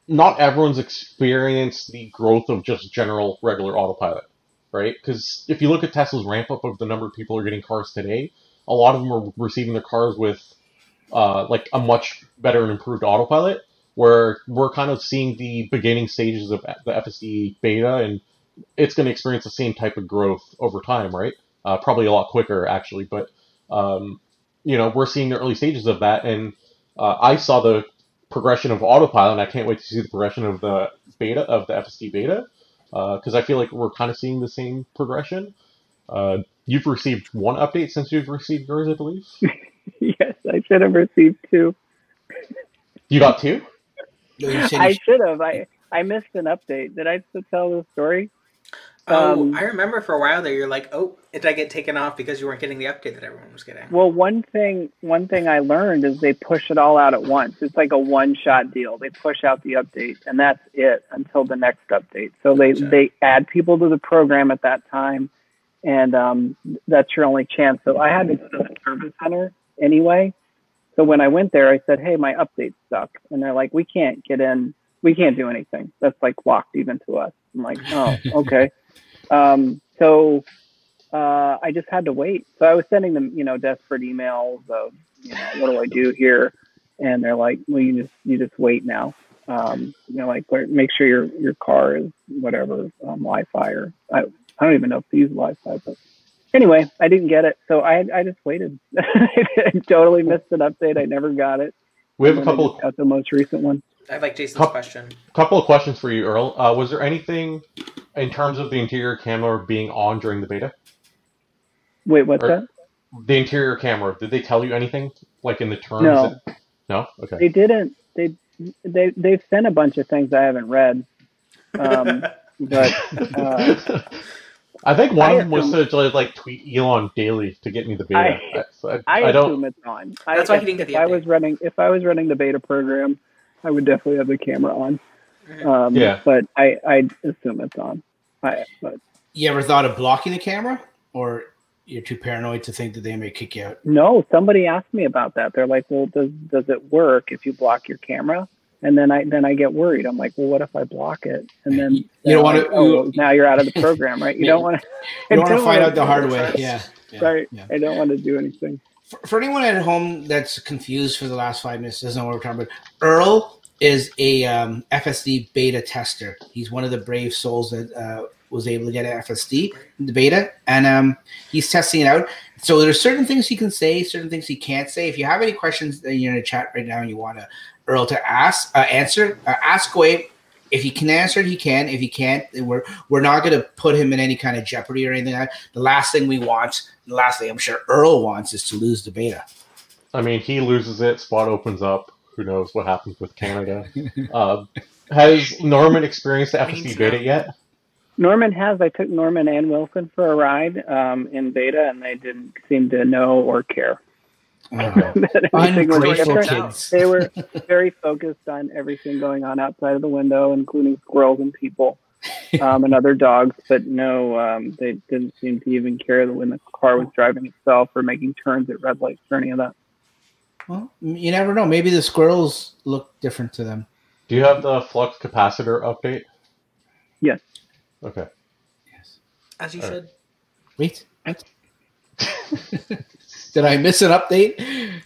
not everyone's experienced the growth of just general regular autopilot, right? Because if you look at Tesla's ramp up of the number of people who are getting cars today, a lot of them are receiving their cars with uh, like a much better and improved autopilot where we're kind of seeing the beginning stages of the FSD beta, and it's going to experience the same type of growth over time, right? Uh, probably a lot quicker, actually, but um, you know we're seeing the early stages of that, and uh, I saw the progression of autopilot, and I can't wait to see the progression of the beta of the FSD beta because I feel like we're kind of seeing the same progression. Uh, you've received one update since you've received yours, I believe. yes i should have received two You got two. I should have i i missed an update did i still tell the story Oh, Um, I remember for a while there, you're like, oh, did I get taken off because you weren't getting the update that everyone was getting? Well, one thing one thing I learned is they push it all out at once. It's like a one shot deal. They push out the update and that's it until the next update. So they they add people to the program at that time, and um, that's your only chance. So I had to go to the service center anyway. So when I went there, I said, "Hey, my update stuck," and they're like, "We can't get in. We can't do anything. That's like locked even to us." I'm like, "Oh, okay." Um, so uh, I just had to wait. So I was sending them, you know, desperate emails of, you know, what do I do here? And they're like, well, you just you just wait now. Um, you know, like make sure your your car is whatever um, Wi-Fi or I I don't even know if they use Wi-Fi, but anyway, I didn't get it, so I I just waited. I totally missed an update. I never got it. We have a And then I couple got the most recent one. I like Jason's Cup- question. couple of questions for you, Earl. Uh, was there anything in terms of the interior camera being on during the beta? Wait, what's Or- that? The interior camera, did they tell you anything like in the terms? No. that- no. Okay. They didn't. They they they've sent a bunch of things I haven't read. Um, but uh, I think one I of them was assume- to like tweet Elon daily to get me the beta. I- I, I, I don't. assume it's on. That's why he didn't get the if I was running, if I was running the beta program, I would definitely have the camera on. Um, Yeah. But I I assume it's on. I but You ever thought of blocking the camera, or you're too paranoid to think that they may kick you out? no, somebody asked me about that. They're like, well, does does it work if you block your camera? And then I then I get worried. I'm like, well, what if I block it? And then You don't wanna- Oh, well, now you're out of the program, right? You Yeah. don't want to. You don't want to find out the hard way. Yeah. yeah. Right. yeah. I don't want to do anything. For, for anyone at home that's confused for the last five minutes, doesn't know what we're talking about, Earl is a um, FSD beta tester. He's one of the brave souls that uh, was able to get FSD, the beta, and um, he's testing it out. So there's certain things he can say, certain things he can't say. If you have any questions that you're in the chat right now and you want to Earl to ask, uh, answer, uh, ask away. If he can answer it, he can. If he can't, we're we're not going to put him in any kind of jeopardy or anything like that. The last thing we want, the last thing I'm sure Earl wants, is to lose the beta. I mean, he loses it. Spot opens up. Who knows what happens with Canada? uh, has Norman experienced the FSD Means beta yet? Norman has. I took Norman and Wilson for a ride um, in beta, and they didn't seem to know or care that anything was Ungrateful kids. They were very focused on everything going on outside of the window, including squirrels and people um, and other dogs. But no, um, they didn't seem to even care when the car was driving itself or making turns at red lights or any of that. Well, you never know. Maybe the squirrels look different to them. Do you have the flux capacitor update? Yes. Okay. Yes. As you All should. Wait. What? Did I miss an update?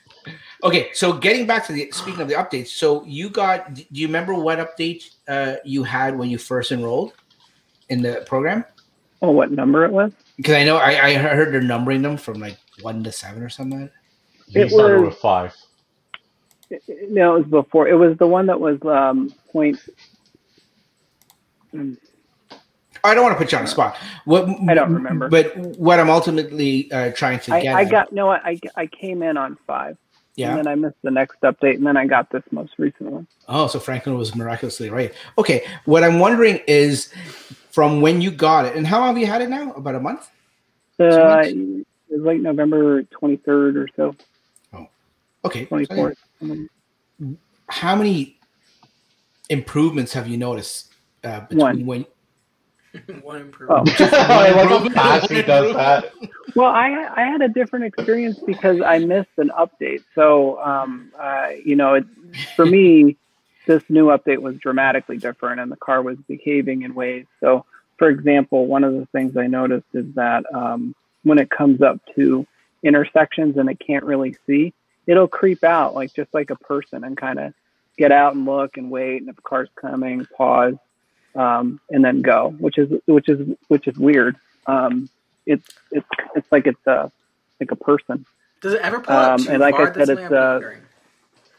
Okay, so getting back to the speaking of the updates, so you got. Do you remember what update uh, you had when you first enrolled in the program? Oh, what number it was? Because I know I, I heard they're numbering them from like one to seven or something. Like He It started was- with five. It- it- No, it was before. It was the one that was um, point. I don't want to put you on the spot. What I don't remember. But what I'm ultimately uh, trying to I, get, I at- got no. I I came in on five, yeah. and then I missed the next update, and then I got this most recent one. Oh, so Franklin was miraculously right. Okay, what I'm wondering is from when you got it, and how long have you had it now? About a month? Uh, it was like November twenty third or so, Oh. Okay. twenty so fourth. How many improvements have you noticed uh, between One. when? One improvement. Oh. I like how fast he does that. Well, I I had a different experience because I missed an update. So, um, uh, you know, it, for me, this new update was dramatically different, and the car was behaving in ways. So, for example, one of the things I noticed is that um, when it comes up to intersections and it can't really see, it'll creep out like just like a person and kind of get out and look and wait, and if a car's coming, pause, um, and then go, which is which is which is weird. Um, it's it's it's like it's a like a person. Does it ever pull out Um, too and like I said, it's, uh,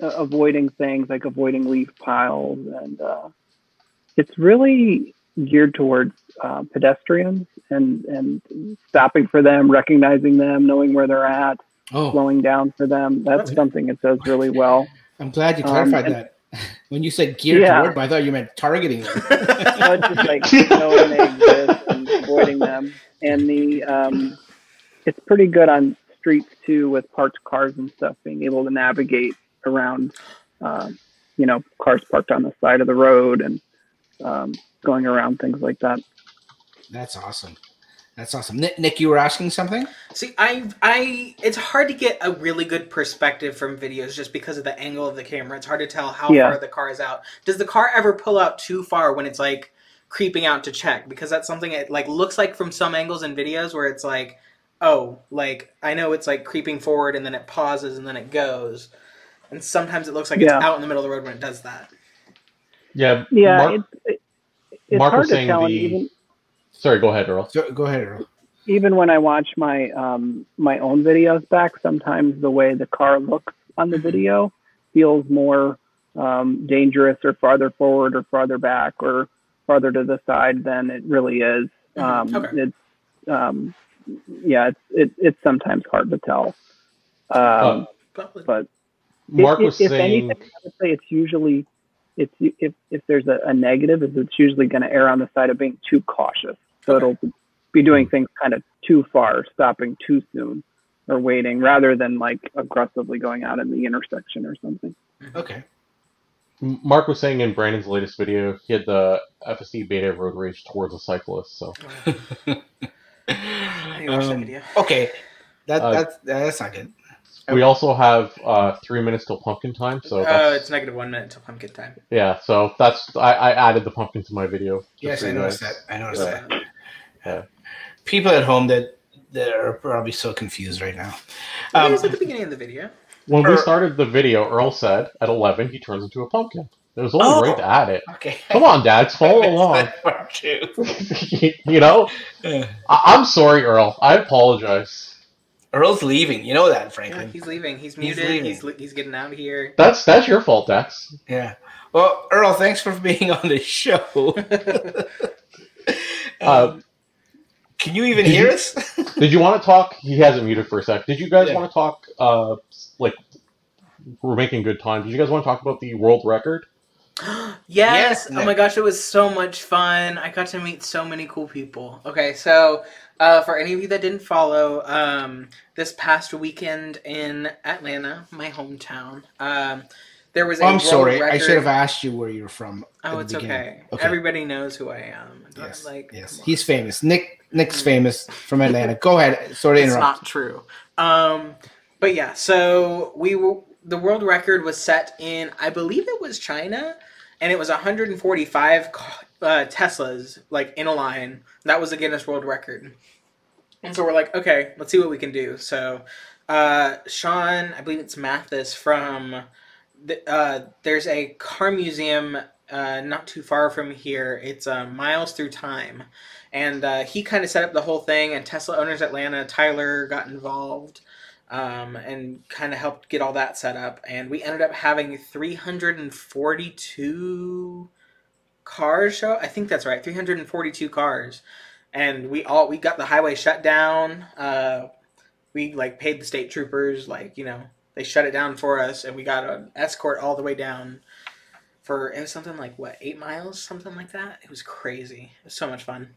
uh, avoiding things like avoiding leaf piles and uh, it's really geared towards uh, pedestrians and and stopping for them recognizing them knowing where they're at Oh, slowing down for them. That's That's- something it does really well. I'm glad you Um, clarified and- that. When you said geared Yeah. toward, I thought you meant targeting them. so it's just like knowing they exist and avoiding them, and the um, it's pretty good on streets too with parked cars and stuff, being able to navigate around, um, you know, cars parked on the side of the road and um, going around things like that. That's awesome. That's awesome. Nick, Nick, you were asking something? See, I, I, it's hard to get a really good perspective from videos just because of the angle of the camera. It's hard to tell how Yeah. far the car is out. Does the car ever pull out too far when it's like creeping out to check? Because that's something it like looks like from some angles in videos where it's like, oh, like I know it's like creeping forward and then it pauses and then it goes, and sometimes it looks like Yeah. it's out in the middle of the road when it does that. Yeah, Yeah, Mark, it's it, it's Mark hard was to tell, the- even sorry, go ahead, Earl. So, go ahead, Earl. even when I watch my um, my own videos back, sometimes the way the car looks on the video feels more um, dangerous or farther forward or farther back or farther to the side than it really is. Mhm. Um, Okay. It's um, yeah, it's it, it's sometimes hard to tell. Um, Uh, But, but Mark if, was if saying, anything, I would say it's usually it's if if there's a, a negative, is it's usually going to err on the side of being too cautious. So Okay. it'll be doing things kind of too far, stopping too soon, or waiting rather than like aggressively going out in the intersection or something. Okay. Mark was saying in Brandon's latest video, he had the FSD beta road rage towards a cyclist. So I didn't watch that Um. Okay. That, Uh, that's, that's not good. we also have uh, three minutes till pumpkin time. So Oh, that's, it's negative one minute till pumpkin time. yeah, so that's I, I added the pumpkin to my video. Yes, I noticed guys- that. I noticed Yeah. that. Yeah. People at home that that are probably so confused right now. It Um, was at the beginning of the video. When we started the video, Earl said at eleven he turns into a pumpkin. It was only Oh. right to add it. okay. Come on, Dads, follow along. That part too. you know, Yeah. I- I'm sorry, Earl. I apologize. Earl's leaving. You know that, Yeah, Franklin. he's leaving. He's He's muted. leaving. He's li- he's getting out of here. That's that's your fault, Dex. Yeah. Well, Earl, thanks for being on the show. Uh, Um, can you even did hear you- us? Did you want to talk? He hasn't muted for a sec. Did you guys Yeah. want to talk? Uh, like we're making good time. Did you guys want to talk about the world record? yes. Yes, Oh my gosh, it was so much fun. I got to meet so many cool people. Okay, so uh, for any of you that didn't follow, um, this past weekend in Atlanta, my hometown, um, there was a Oh, I'm world sorry. I should have asked you where you're from. Oh, it's okay. Okay. Everybody knows who I am. Yes. Like, yes. He's famous. Nick. Nick's famous from Atlanta. Go ahead. Sorry to it's interrupt. not true. Um, but yeah, so we were, the world record was set in I believe it was China, and it was 145 uh, Teslas like in a line. That was a Guinness World Record. And so we're like, okay, let's see what we can do. So uh, Sean, I believe it's Mathis from. The, uh, there's a car museum uh, not too far from here. It's uh, Miles Through Time and uh, he kind of set up the whole thing. And Tesla Owners Atlanta, Tyler got involved um, and kind of helped get all that set up. And we ended up having 342 cars show. I think that's right, 342 cars. And we all we got the highway shut down. Uh, we like paid the state troopers, like you know, they shut it down for us, and we got an escort all the way down. For it was something like what eight miles, something like that. It was crazy. It was so much fun.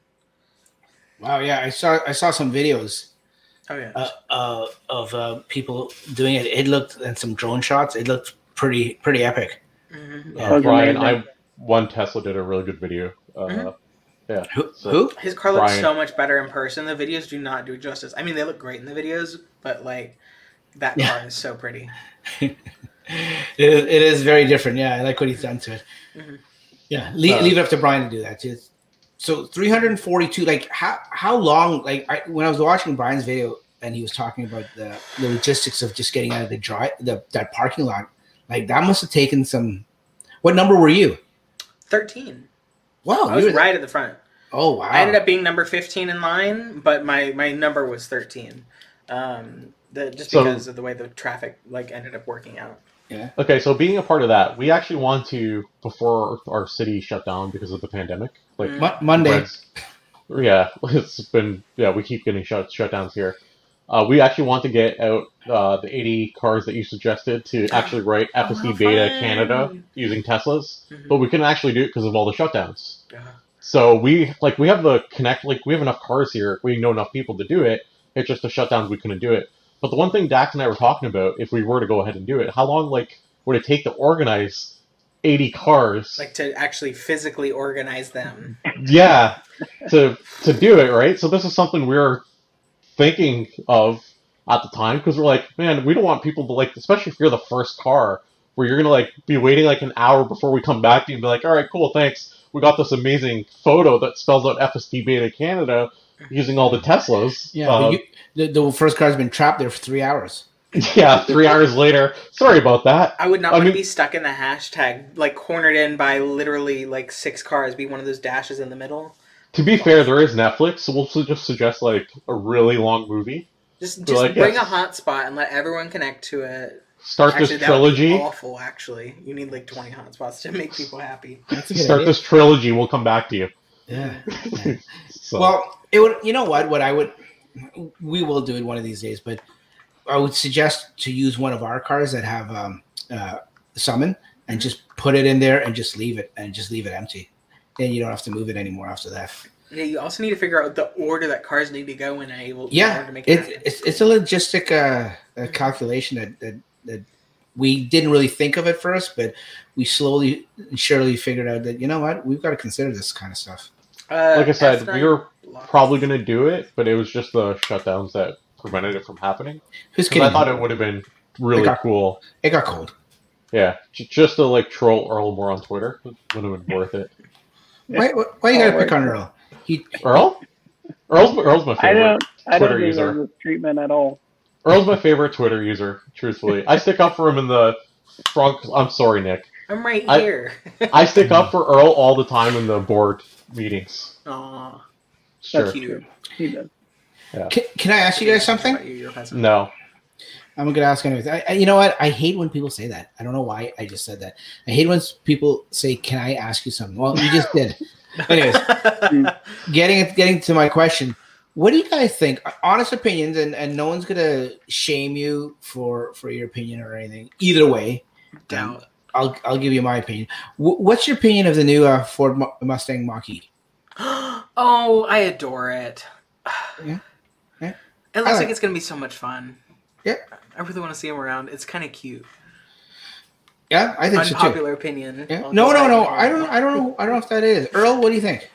Wow. Yeah, I saw. I saw some videos Oh yeah. uh, uh, of uh, people doing it. It looked and some drone shots. It looked pretty pretty epic. Mhm. Yeah. Uh, Brian. I one Tesla did a really good video. Uh, Mhm. Yeah. Who? So- who? His car looks Brian. so much better in person. The videos do not do it justice. I mean, they look great in the videos, but like that Yeah. car is so pretty. it, is, it is very different. Yeah, I like what he's done to it. Mhm. Yeah, leave, Uh, leave it up to Brian to do that. Too. So 342. Like how how long? Like I, when I was watching Brian's video and he was talking about the, the logistics of just getting out of the drive the that parking lot. Like that must have taken some. What number were you? Thirteen. Wow, I was you were right at the front. Oh wow! I ended up being number fifteen in line, but my my number was thirteen. Um, the, just So- because of the way the traffic like ended up working out. Okay, so being a part of that, we actually want to before our city shut down because of the pandemic. Like Mm. Mo- Monday. Yeah, it's been yeah. We keep getting shut shutdowns here. Uh, we actually want to get out uh, the 80 cars that you suggested to actually write Oh, FSD how Beta fun. Canada using Teslas, Mhm. but we couldn't actually do it because of all the shutdowns. Yeah. So we like we have the connect like we have enough cars here. We know enough people to do it. It's just the shutdowns we couldn't do it. But the one thing Dax and I were talking about, if we were to go ahead and do it, how long like would it take to organize eighty cars? Like to actually physically organize them. yeah, to to do it right. So this is something we were thinking of at the time because we're like, man, we don't want people to like, especially if you're the first car, where you're gonna like be waiting like an hour before we come back to you and be like, all right, cool, thanks. We got this amazing photo that spells out FSD Beta Canada using all the Teslas. Yeah, Uh, you, the, the first car's been trapped there for three hours. yeah. Three hours later. Sorry about that. I would not I want mean- to be stuck in the hashtag, like cornered in by literally like six cars, be one of those dashes in the middle. To be fair, there is Netflix, so we'll just suggest like a really long movie. Just just like, bring yes. a hotspot and let everyone connect to it. Start Actually, this that would be trilogy. awful. Actually, you need like twenty hotspots to make people happy. That's a good Start idea. this trilogy. We'll come back to you. Yeah. So, Well, it would. You know what? What I would, we will do it one of these days. But I would suggest to use one of our cars that have um, uh, summon and just put it in there and just leave it and just leave it empty. Then you don't have to move it anymore after that. Yeah, you also need to figure out the order that cars need to go in and able Yeah, to make it it, it's it's a logistic uh, a calculation that, that that we didn't really think of at first, but we slowly and surely figured out that you know what we've got to consider this kind of stuff. Uh, like I said, F9 we were lock. Probably going to do it, but it was just the shutdowns that prevented it from happening. Who's kidding? I thought it would have been really Like our- cool. it got cold. Yeah, j- just to like troll Earl more on Twitter would have been worth it. Why, why, why you got to Always. pick on Earl? He Earl? Earl's Earl's my I favorite. don't. I Twitter don't user. deserve this treatment at all. Earl's my favorite Twitter user. Truthfully, I stick up for him in the front. I'm sorry, Nick. I'm right I- here. I stick up for Earl all the time in the board meetings. Aw, Sure. That's cute. true. He does. can, can I ask you guys something? About you, you're offensive. No. I'm gonna ask anyways. I, I, you know what? I hate when people say that. I don't know why I just said that. I hate when people say, "Can I ask you something?" Well, you just did. Anyways, getting getting to my question, what do you guys think? Honest opinions, and, and no one's gonna shame you for for your opinion or anything. Either way, down. I'll I'll give you my opinion. Wh- what's your opinion of the new uh, Ford Mu- Mustang Mach-E? oh, I adore it. Yeah. Yeah. It looks like, like- it's gonna be so much fun. Yeah. I really want to see him around. It's kind of cute. Yeah, I think so too. Unpopular opinion. Yeah. No, no, no. I don't. I don't know. I don't know if that is Earl. What do you think?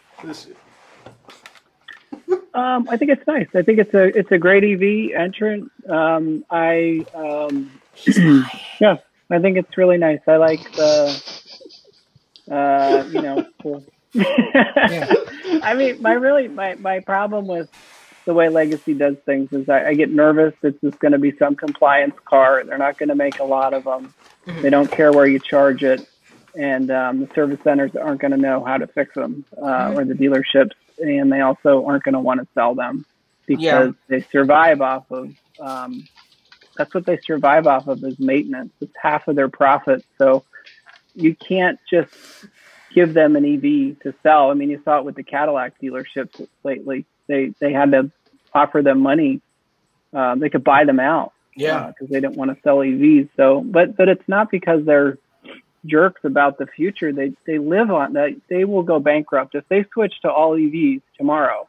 Um, I think it's nice. I think it's a it's a great EV entrant. Um, I um, yeah, I think it's really nice. I like the uh, you know, cool. I mean, my really my my problem with the way Legacy does things is I, I get nervous. It's just going to be some compliance car. They're not going to make a lot of them. They don't care where you charge it, and um, the service centers aren't going to know how to fix them, uh, or the dealerships, and they also aren't going to want to sell them because Yeah. they survive off of. Um, that's what they survive off of is maintenance. It's half of their profit. So you can't just give them an EV to sell. I mean, you saw it with the Cadillac dealerships lately. They they had to offer them money. Um, they could buy them out because they didn't want to sell EVs. So, but but it's not because they're jerks about the future. They they live on that. They will go bankrupt if they switch to all EVs tomorrow.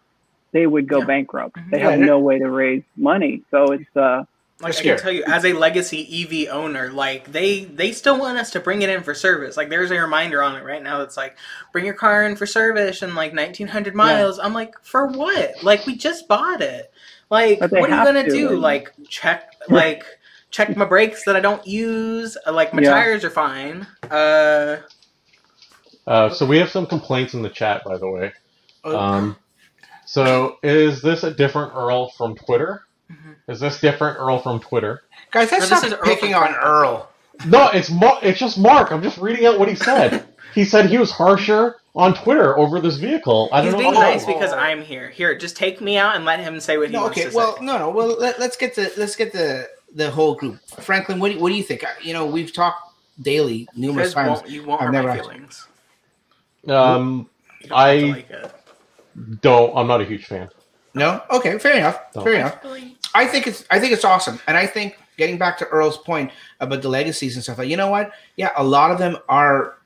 They would go Yeah. bankrupt. They Yeah. have no way to raise money. So it's uh Like They're I scared. can tell you, as a legacy EV owner, like they they still want us to bring it in for service. Like there's a reminder on it right now that's like, bring your car in for service and like 1900 miles. I'm like, for what? Like we just bought it. Like what are you gonna to, do? and- Like check like check my brakes that I don't use. Uh, Like my Yeah. tires are fine. Uh, Uh, so we have some complaints in the chat, by the way. Oh. Um, so is this a different Earl from Twitter? Mhm. Is this different Earl from Twitter? Guys, let's No, this stop is Earl picking on Earl. No, it's Mar- it's just Mark. I'm just reading out what he said. he said he was harsher on Twitter over this vehicle. I he's don't know. being Oh, nice because I'm here. Here, just take me out and let him say what he No, wants okay. to Well, say. no, no. Well, let, let's get the let's get the the whole group. Franklin, what do you, what do you think? I- You know, we've talked daily numerous guys times. won't, you won't I've never my feelings. Um, You don't have to I- like don't. I'm not a huge fan. No, okay, fair enough. No. Fair enough. I think it's I think it's awesome, and I think getting back to Earl's point about the legacies and stuff like, you know what? Yeah, a lot of them are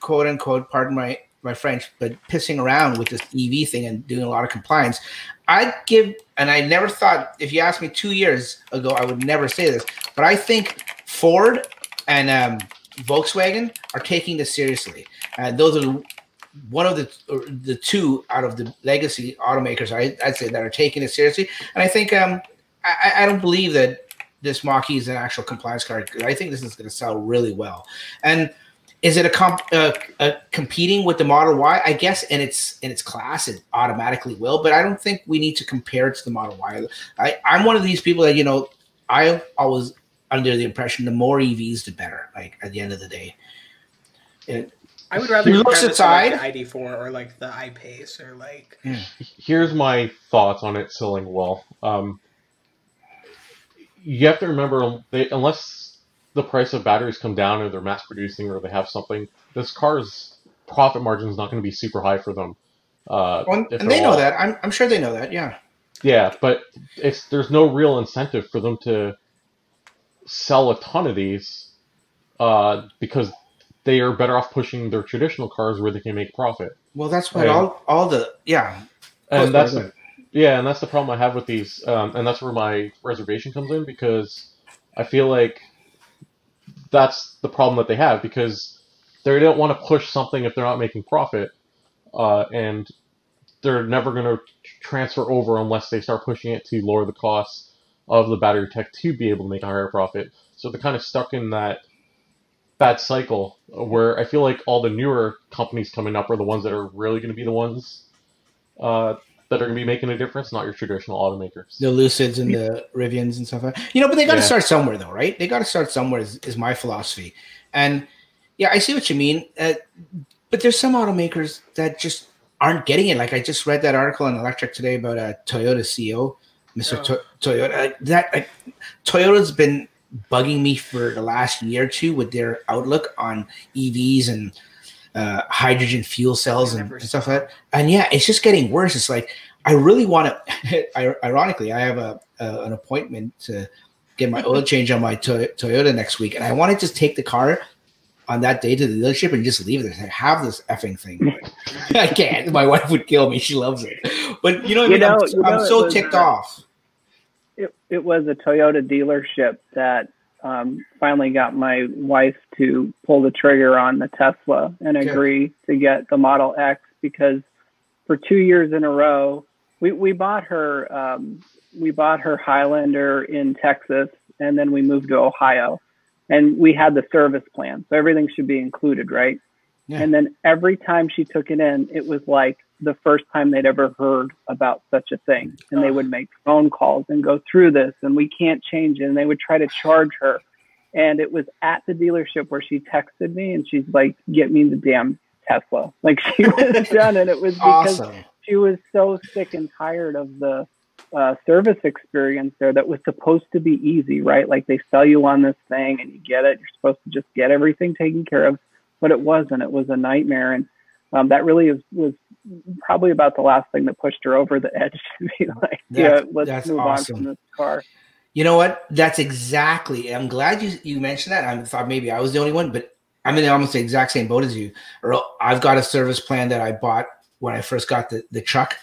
quote unquote, pardon my my French, but pissing around with this EV thing and doing a lot of compliance. I'd give, and I never thought, if you asked me two years ago, I would never say this, but I think Ford and um, Volkswagen are taking this seriously. And those are one of the the two out of the legacy automakers I, would say that are taking it seriously. And I think um, I, I don't believe that this Mach-E is an actual compliance card. I think this is going to sell really well. And is it a, comp, uh, a competing with the Model Y? I guess in its in its class, it automatically will. But I don't think we need to compare it to the Model Y. I, I'm one of these people that you know I always under the impression the more EVs, the better. Like at the end of the day, it, I would rather look aside like the ID4 or like the I-Pace or like. Here's my thoughts on it selling well. Um, you have to remember, they, unless the price of batteries come down or they're mass producing or they have something, this car's profit margin is not going to be super high for them. Uh, well, and they know that. I'm, I'm sure they know that. Yeah. Yeah, but it's there's no real incentive for them to sell a ton of these uh, because they are better off pushing their traditional cars where they can make profit. Well, that's what all all the yeah, and that's the, yeah, and that's the problem I have with these, um, and that's where my reservation comes in because I feel like that's the problem that they have because they don't want to push something if they're not making profit, uh, and they're never going to transfer over unless they start pushing it to lower the costs of the battery tech to be able to make a higher profit. So they're kind of stuck in that bad cycle where I feel like all the newer companies coming up are the ones that are really going to be the ones uh, that are going to be making a difference, not your traditional automakers. The Lucids and the Rivians and stuff. Like you know, but they got to yeah. start somewhere, though, right? They got to start somewhere. Is, is, my philosophy, and yeah, I see what you mean. Uh, but there's some automakers that just aren't getting it. Like I just read that article on Electrek today about a Toyota CEO, Mr. Oh. To- Toyota. That Toyota's been bugging me for the last year or two with their outlook on EVs and uh, hydrogen fuel cells and, and, stuff like that. And yeah, it's just getting worse. It's like I really want to. ironically, I have a, a, an appointment to get my oil change on my to- Toyota next week, and I want to just take the car on that day to the dealership and just leave it there. Have this effing thing. I can't. My wife would kill me. She loves it. But you know, you I mean? know, I'm, you know, I'm so ticked off it, it was a Toyota dealership that um, finally got my wife to pull the trigger on the Tesla and agree to get the Model X because for two years in a row, we, we bought her um, we bought her Highlander in Texas and then we moved to Ohio and we had the service plan. So everything should be included, right? Yeah. And then every time she took it in, it was like the first time they'd ever heard about such a thing. And they would make phone calls and go through this, and we can't change it. And they would try to charge her. And it was at the dealership where she texted me and she's like, Get me the damn Tesla. Like she was done. And it was because awesome. she was so sick and tired of the uh, service experience there that was supposed to be easy, right? Like they sell you on this thing and you get it. You're supposed to just get everything taken care of, but it wasn't. It was a nightmare. And um, that really is, was probably about the last thing that pushed her over the edge to be like, yeah, let's move awesome. on from this car. You know what? That's exactly. I'm glad you you mentioned that. I thought maybe I was the only one, but I'm in almost the exact same boat as you. Or I've got a service plan that I bought when I first got the, the truck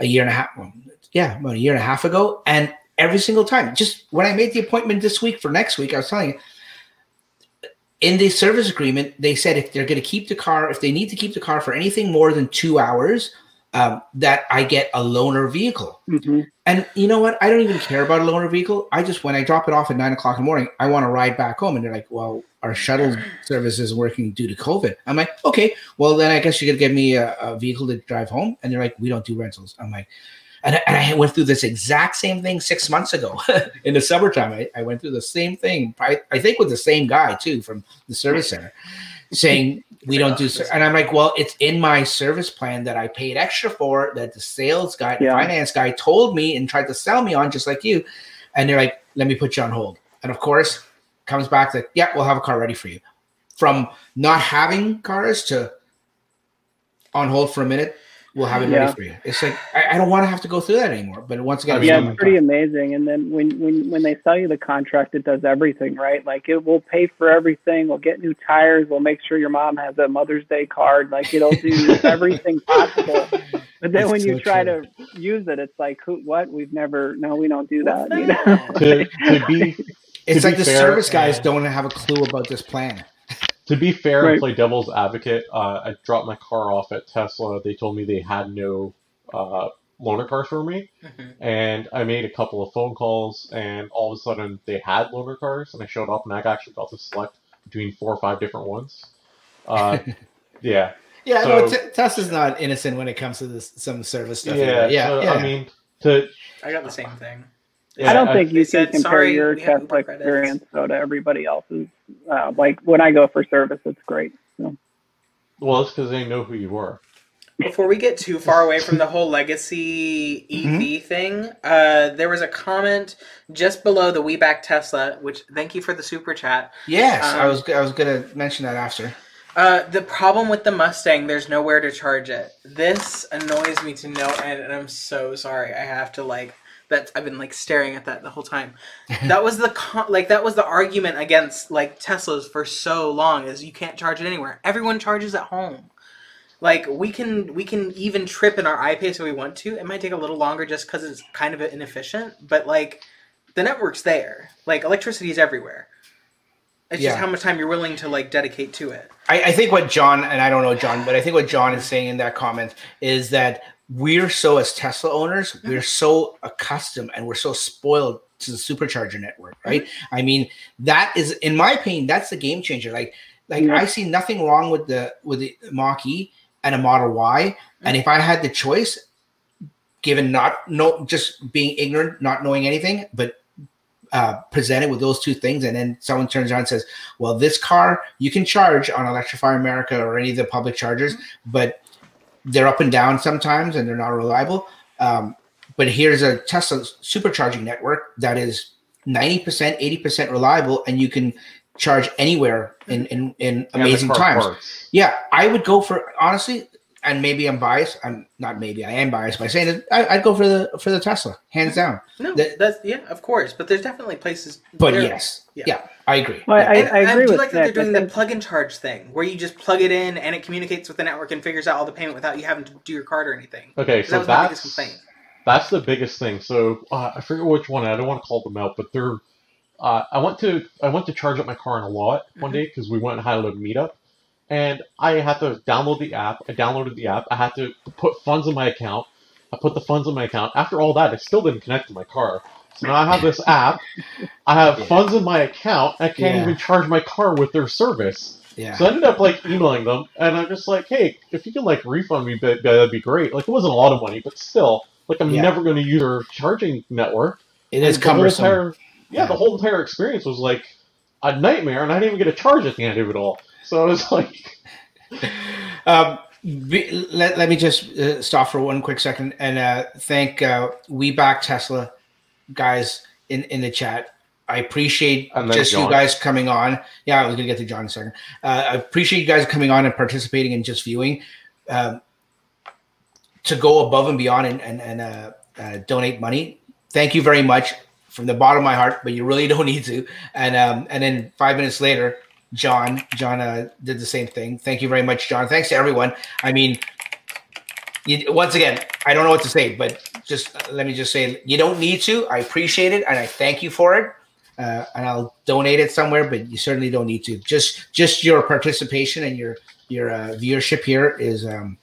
a year and a half. Well, yeah, about a year and a half ago, and every single time, just when I made the appointment this week for next week, I was telling you in the service agreement, they said if they're going to keep the car, if they need to keep the car for anything more than two hours, um, that I get a loaner vehicle. Mm-hmm. And you know what? I don't even care about a loaner vehicle. I just, when I drop it off at nine o'clock in the morning, I want to ride back home. And they're like, well, our shuttle service is working due to COVID. I'm like, okay, well, then I guess you're going to give me a, a vehicle to drive home. And they're like, we don't do rentals. I'm like, and, and I went through this exact same thing six months ago in the summertime. I, I went through the same thing. I, I think with the same guy too from the service center, saying we don't do. And I'm like, well, it's in my service plan that I paid extra for. That the sales guy, yeah. finance guy, told me and tried to sell me on, just like you. And they're like, let me put you on hold. And of course, comes back that yeah, we'll have a car ready for you. From not having cars to on hold for a minute we'll have it Yeah. ready for you. It's like I, I don't want to have to go through that anymore. But once again, I it's mean, yeah, it's pretty amazing. And then when, when when they sell you the contract, it does everything, right? Like it will pay for everything. We'll get new tires. We'll make sure your mom has a Mother's Day card. Like it'll do everything possible. But then It's when you try true. to use it, it's like, who? What? We've never. No, we don't do that. You know? that? to, to be It's to like be the fair, service guys uh, don't have a clue about this plan. To be fair Right. and play devil's advocate, uh, I dropped my car off at Tesla. They told me they had no uh, loaner cars for me, Mhm. and I made a couple of phone calls, and all of a sudden they had loaner cars, and I showed up, and I actually got to select between four or five different ones. Uh, yeah, Yeah, So- no, T- Tesla's not innocent when it comes to this some service stuff. yeah, either. yeah, so, yeah. I mean, to I got the same thing. yeah, I don't think you said, can compare "Sorry, your we have Uber Tesla experience though to everybody else's. Uh, like when I go for service, it's great. So. well, it's because they know who you were. Before we get too far away from the whole legacy EV thing, uh, there was a comment just below the We Back Tesla, which thank you for the super chat. yes, I Um, was I was gonna mention that after. Uh, the problem with the Mustang, there's nowhere to charge it. This annoys me to no end, and I'm so sorry. I have to like that. I've been like staring at that the whole time. That was the con- like that was the argument against like Teslas for so long is you can't charge it anywhere. Everyone charges at home. Like we can we can even trip in our I-Pace if we want to. It might take a little longer just because it's kind of inefficient, but like the network's there. Like electricity is everywhere. It's Yeah. just how much time you're willing to like dedicate to it. I, I think what John and I don't know John, but I think what John is saying in that comment is that we're so as Tesla owners, mm-hmm. we're so accustomed and we're so spoiled to the supercharger network, mm-hmm. right? I mean, that is, in my opinion, that's the game changer. Like, like Yeah. I see nothing wrong with the with the Mach E and a Model Y, and mm-hmm. if I had the choice, given not no just being ignorant, not knowing anything, but uh, presented with those two things, and then someone turns around and says, "Well, this car you can charge on Electrify America or any of the public chargers, but they're up and down sometimes, and they're not reliable." Um, but here's a Tesla supercharging network that is ninety percent, eighty percent reliable, and you can charge anywhere in in, in amazing times. works. Yeah, I would go for honestly, and maybe I'm biased. I'm not maybe I am biased by saying this. I, I'd go for the for the Tesla, hands down. No, That- that's yeah, of course. But there's definitely places. But there- yes, yeah. yeah. I agree. Well, I, And I agree do with like that Nick. they're doing I the plug and charge thing, where you just plug it in and it communicates with the network and figures out all the payment without you having to do your card or anything. Okay, so that was my biggest that's complaint. that's the biggest thing. So uh, I forget which one. I don't want to call them out, but they're. Uh, I went to I went to charge up my car in a lot one Mhm. day because we went and had a little meetup, and I had to download the app. I downloaded the app. I had to put funds in my account. I put the funds in my account. After all that, it still didn't connect to my car. So now I have this app. I have Yeah. funds in my account. I can't Yeah. even charge my car with their service. Yeah. So I ended up like emailing them, and I'm just like, hey, if you can like refund me, that- that'd be great. Like it wasn't a lot of money, but still, like I'm Yeah. never going to use their charging network. it is And the cumbersome. entire- yeah, Yeah. the whole entire experience was like a nightmare, and I didn't even get a charge at the end of it all. So it was like, Um, let, let me just uh, stop for one quick second and uh, thank uh, We Back Tesla guys in, in the chat. I appreciate just you guys coming on. Yeah, I was going to get to John in a second. Uh, I appreciate you guys coming on and participating and just viewing. Um, to go above and beyond and, and, and uh, uh, donate money. Thank you very much from the bottom of my heart, but you really don't need to. And um, and then five minutes later, John John uh, did the same thing. Thank you very much, John. Thanks to everyone. I mean, you, once again, I don't know what to say, but just uh, let me just say you don't need to. I appreciate it and I thank you for it. Uh, and I'll donate it somewhere, but you certainly don't need to. Just just your participation and your your uh, viewership here is um,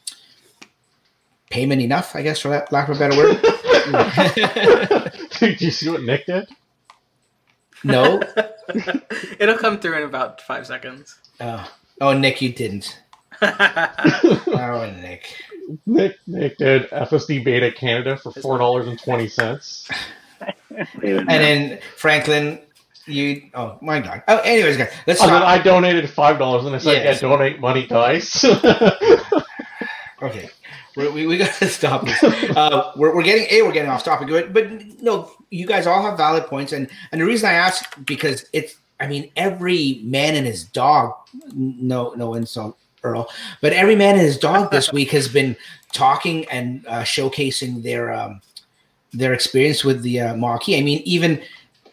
payment enough, I guess, for that lack of a better word. did you see what Nick did? no. It'll come through in about five seconds. Oh, oh, Nick, you didn't. Oh, Nick. Nick Nick did FSD Beta Canada for four dollars and twenty cents. And then Franklin, you. Oh my God. Oh, anyways, guys, let's And then stop. I donated five dollars, and I said, Yes. "Yeah, donate money to ICE." Okay, we we, we got to stop this. Uh, we're, we're getting a we're getting off topic, but but no, you guys all have valid points, and and the reason I ask because it's I mean every man and his dog, no no insult Earl. But every man and his dog this week has been talking and uh, showcasing their um, their experience with the uh, Mach-E. I mean, even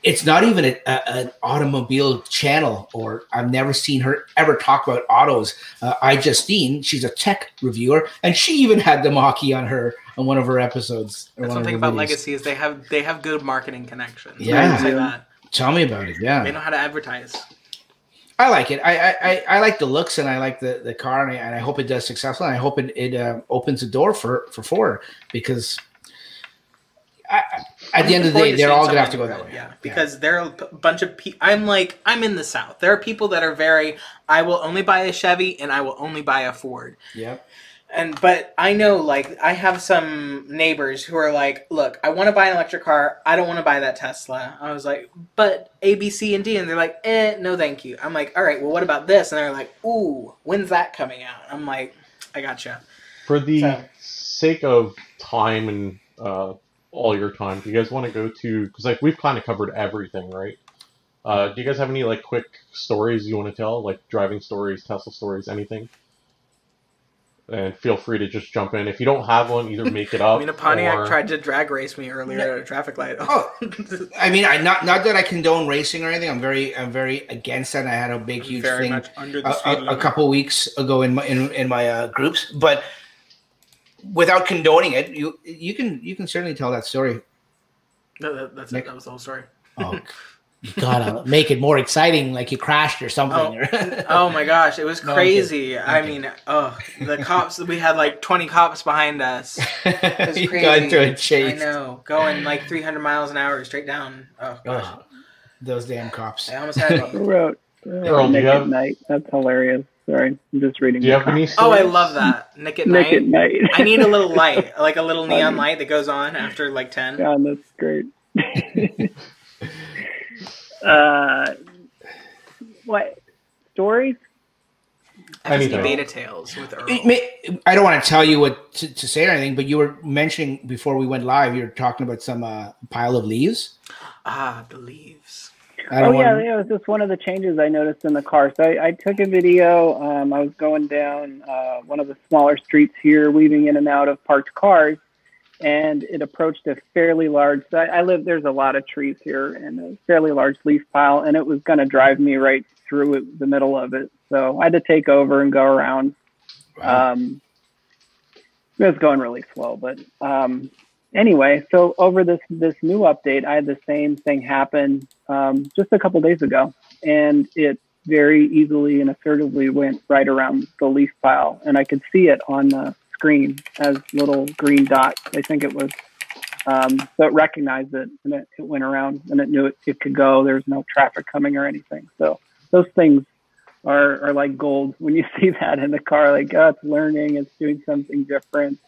it's not even a, a, an automobile channel, or I've never seen her ever talk about autos. Uh, iJustine, she's a tech reviewer, and she even had the Mach-E on her on one of her episodes. That's one thing about videos. Legacy is they have they have good marketing connections. Yeah. say that. Tell me about it. Yeah. They know how to advertise. I like it. I, I, I- like the looks and I like the, the car and I, and I hope it does successful. And I hope it, it uh, opens the door for, for Ford because I, I- at the end of the day, they're all going to have to go that way. Yeah, because there are a bunch of people. I'm like, I'm in the South. There are people that are very. I will only buy a Chevy and I will only buy a Ford. Yeah. And but I know, like, I have some neighbors who are like, "Look, I want to buy an electric car. I don't want to buy that Tesla." I was like, "But A, B, C, and D," and they're like, "Eh, no, thank you." I'm like, "All right, well, what about this?" And they're like, "Ooh, when's that coming out?" I'm like, "I gotcha." For the So- sake of time and uh, all your time, do you guys want to go to? Because like we've kind of covered everything, right? Uh, do you guys have any like quick stories you want to tell, like driving stories, Tesla stories, anything? And feel free to just jump in. If you don't have one, either make it up. I mean, a Pontiac or- tried to drag race me earlier at a traffic light. Oh, I mean, I not not that I condone racing or anything. I'm very I'm very against that. I had a big huge very thing under the a, a, a couple weeks ago in my in, in my uh, groups, but without condoning it, you you can you can certainly tell that story. No, that, that's Nick? it. That was the whole story. Oh, you gotta make it more exciting, like you crashed or something. Oh, oh my gosh, it was crazy. I'm I kidding. mean, oh, the cops. We had like twenty cops behind us. It you was got crazy. into a I chase. I know, going like three hundred miles an hour straight down. Oh gosh, Oh, those damn cops. I almost had Who me. wrote Earl, do you have- Night? That's hilarious. Sorry, I'm just reading. Do you have any? comments. Oh, I love that. Nick at Nick at night. Night. I need a little light, like a little neon light that goes on after like ten. Yeah, that's great. uh, what stories? FSD Anything. Beta Tales with Earl. May- I don't want to tell you what to, to say or anything, but you were mentioning before we went live, you were talking about some uh, pile of leaves. Ah, the leaves. Oh don't yeah, yeah, it was just one of the changes I noticed in the car. So I, I took a video. Um, I was going down uh, one of the smaller streets here, weaving in and out of parked cars, and it approached a fairly large. I, I live. There's a lot of trees here, and a fairly large leaf pile, and it was going to drive me right through it, the middle of it. So I had to take over and go around. Wow. Um, it was going really slow, but um, anyway, so over this this new update, I had the same thing happen um, just a couple days ago, and it very easily and assertively went right around the leaf pile, and I could see it on the screen as little green dots. I think it was. Um, so it recognized it and it, it went around and it knew it, it could go. There's no traffic coming or anything. So those things are, are like gold when you see that in the car. Like, oh, it's learning, it's doing something different.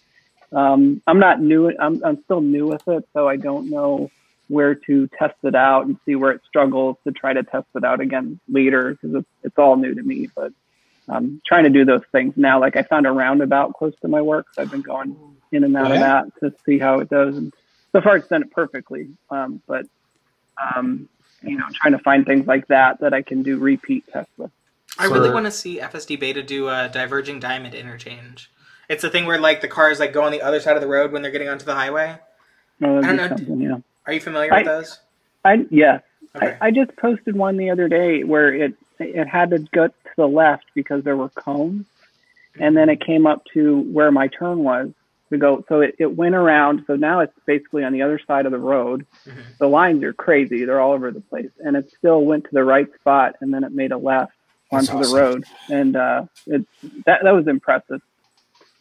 Um, I'm not new. I'm, I'm still new with it, so I don't know where to test it out and see where it struggles to try to test it out again later because it's, it's all new to me. But I'm trying to do those things now. Like I found a roundabout close to my work, so I've been going in and out Oh, of that to see how it does. And so far, it's done it perfectly. Um, but um, you know, trying to find things like that that I can do repeat tests with. I really want to see FSD Beta do a diverging diamond interchange. It's the thing where like the cars like go on the other side of the road when they're getting onto the highway. That'd I don't know. something, yeah. Are you familiar I- with those? I yeah. Okay. I, I just posted one the other day where it it had to go to the left because there were cones, and then it came up to where my turn was to go. So it, it went around. So now it's basically on the other side of the road. Mhm. The lines are crazy; they're all over the place, and it still went to the right spot, and then it made a left That's onto awesome. the road, and uh, it that that was impressive.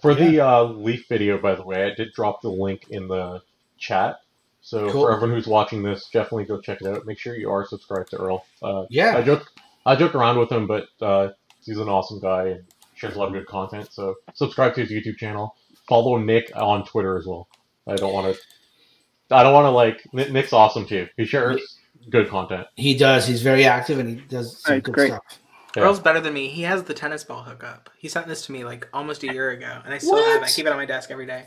For the uh, Leaf video, by the way, I did drop the link in the chat. So Cool. for everyone who's watching this, definitely go check it out. Make sure you are subscribed to Earl. Uh, Yeah. I joke, I joke around with him, but uh, he's an awesome guy and shares a lot of good content. So subscribe to his YouTube channel. Follow Nick on Twitter as well. I don't want to. I don't want to like Nick's awesome too. He shares good content. He does. He's very active and he does some Right, good great. stuff. Yeah. Earl's better than me. He has the tennis ball hookup. He sent this to me like almost a year ago, and I still have it. I keep it on my desk every day.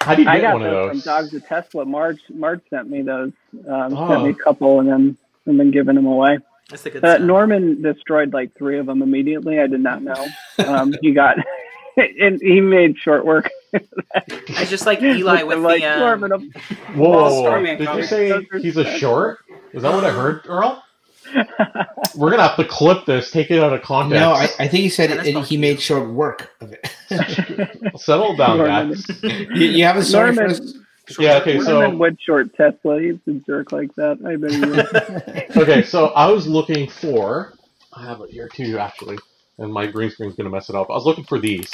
How do you I get got one of those from? Dogs to Tesla. Marge Marge sent me those. Um, Oh. Sent me a couple, and then and then giving them away. That's the good Uh, stuff. Norman destroyed like three of them immediately. I did not know. Um, he got, and he made short work. I just like Eli with I'm like, the. Um, Norman, Whoa, whoa, whoa. Did you say he's a short? Is that what I heard, Earl? We're gonna have to clip this, take it out of context. No, I, I think he said Yeah, that's it, he made short work of it. Settle down, Norman. Dax. you, you have a story for us? Yeah, okay, so Norman would short Tesla. He's a jerk like that. I bet he okay, so I was looking for. I have it here too, actually, and my green screen's gonna mess it up. I was looking for these.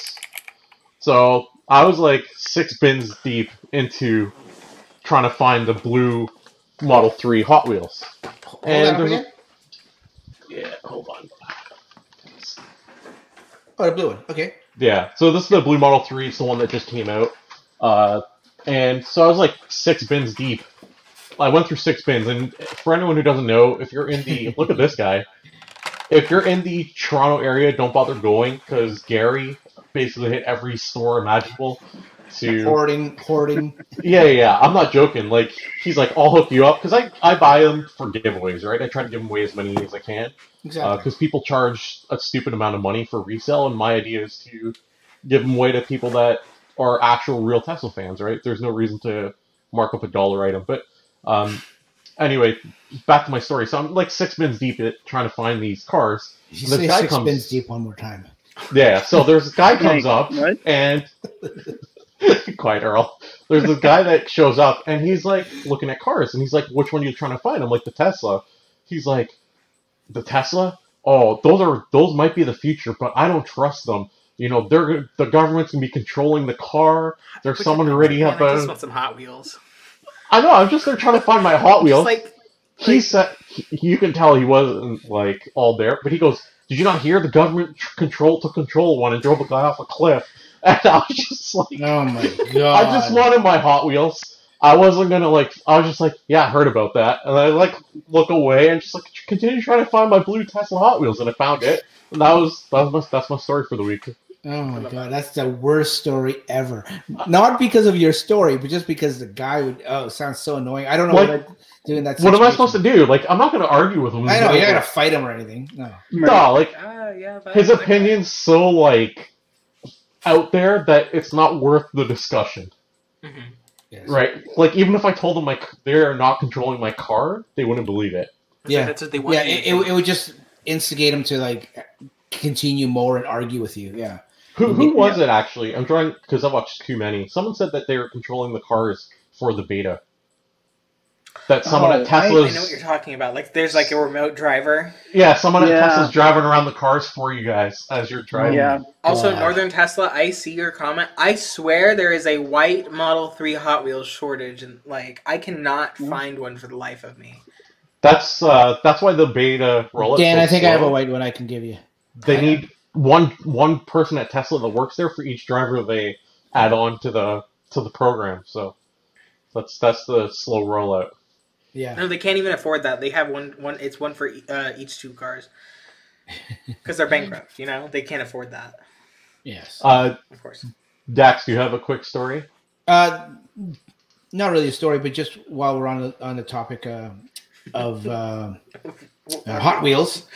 So I was like six bins deep into trying to find the blue Model Three Hot Wheels. Hold And that up there's a- again. Yeah, hold on. Oh, the blue one. Okay. Yeah, so this is the blue Model 3. It's the one that just came out. Uh, and so I was like six bins deep. I went through six bins, and for anyone who doesn't know, if you're in the look at this guy, if you're in the Toronto area, don't bother going because Gary basically hit every store imaginable. To Hoarding, hoarding. yeah, yeah, yeah, I'm not joking. Like he's like, I'll hook you up because I I buy them for giveaways, right? I try to give them away as many as I can Exactly. because people charge a stupid amount of money for resale, and my idea is to give them away to people that are actual real Tesla fans, right? There's no reason to mark up a dollar item, but um, anyway, back to my story. So I'm like six bins deep at trying to find these cars. you this say guy six comes- bins deep one more time. Yeah, so there's this guy comes up what? and quiet Earl. There's this guy that shows up and he's like looking at cars and he's like, "Which one are you trying to find?" I'm like, "The Tesla." He's like, "The Tesla? Oh, those are those might be the future, but I don't trust them. You know, they're the government's gonna be controlling the car. There's someone already have I just want some Hot Wheels. I know. I'm just there trying to find my Hot Wheels. like he said he- you can tell he wasn't like all there, but he goes, "Did you not hear the government tr- control to control one and drove a guy off a cliff?" And I was just like, Oh my god! I just wanted my Hot Wheels. I wasn't gonna like. I was just like, yeah, I heard about that, and I like look away and just like continue trying to find my blue Tesla Hot Wheels, and I found it. And that was that was my, that's my story for the week. Oh my god, that's the worst story ever. Not because of your story, but just because the guy would. Oh, sounds so annoying. I don't know Like, what I'd do in that. What am I supposed to do? Like, I'm not gonna argue with him. I know you're not gonna fight him or anything. No. No, like ah, yeah. His opinion's so like out there that it's not worth the discussion. Mhm. Yes. Right? Like even if I told them like they're not controlling my car, they wouldn't believe it. Yeah. that's what they want. Yeah, it, it, it would just instigate them to like continue more and argue with you. Yeah. Who who was it actually? I'm trying because I watched too many. Someone said that they were controlling the cars for the beta. That someone Oh, at I- I I know what you're talking about. Like, there's like a remote driver. yeah, someone at Yeah. Tesla's driving around the cars for you guys as you're driving. Yeah. Also, God. Northern Tesla, I see your comment. I swear there is a white Model 3 Hot Wheels shortage, and like, I cannot Hmm. find one for the life of me. That's uh that's why the beta rollout. Dan, I think I have a white one I can give you. They need one one person at Tesla that works there for each driver they add on to the to the program. So that's that's the slow rollout. Yeah. No, they can't even afford that. They have one, one. It's one for uh, each two cars because they're bankrupt. You know, they can't afford that. Yes. Uh, Of course. Dax, do you have a quick story? Uh, not really a story, but just while we're on the on the topic uh, of uh, uh, Hot Wheels,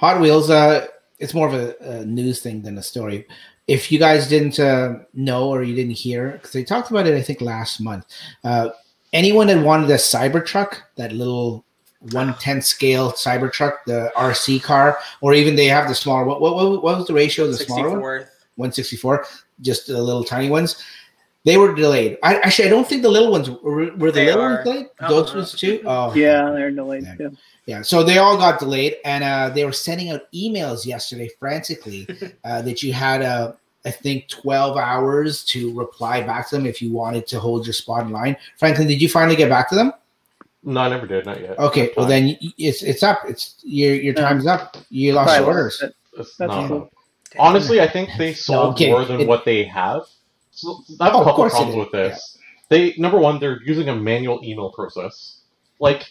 Hot Wheels. Uh, it's more of a, a news thing than a story. If you guys didn't uh, know or you didn't hear, because they talked about it, I think last month. Uh, anyone that wanted a Cybertruck, that little one tenth scale Cybertruck, the RC car, or even they have the smaller. What what, what was the ratio of the smaller one? 164, just the little tiny ones. They were delayed. I actually I don't think the little ones were, were the They little are. ones delayed. Uh-uh. Those ones too. Oh Yeah, they're delayed Yeah. too. yeah. So they all got delayed, and uh, they were sending out emails yesterday frantically uh, that you had uh, I think 12 hours to reply back to them if you wanted to hold your spot in line. Franklin, did you finally get back to them? No, I never did. Not yet. Okay, well Fine. then it's it's up. It's your your time's up. You lost Probably your orders. it. That's not- cool. Honestly, I think they sold kidding. more than It- what they have. So I have Oh, a couple course they problems with this. They number one, they're using a manual email process. Like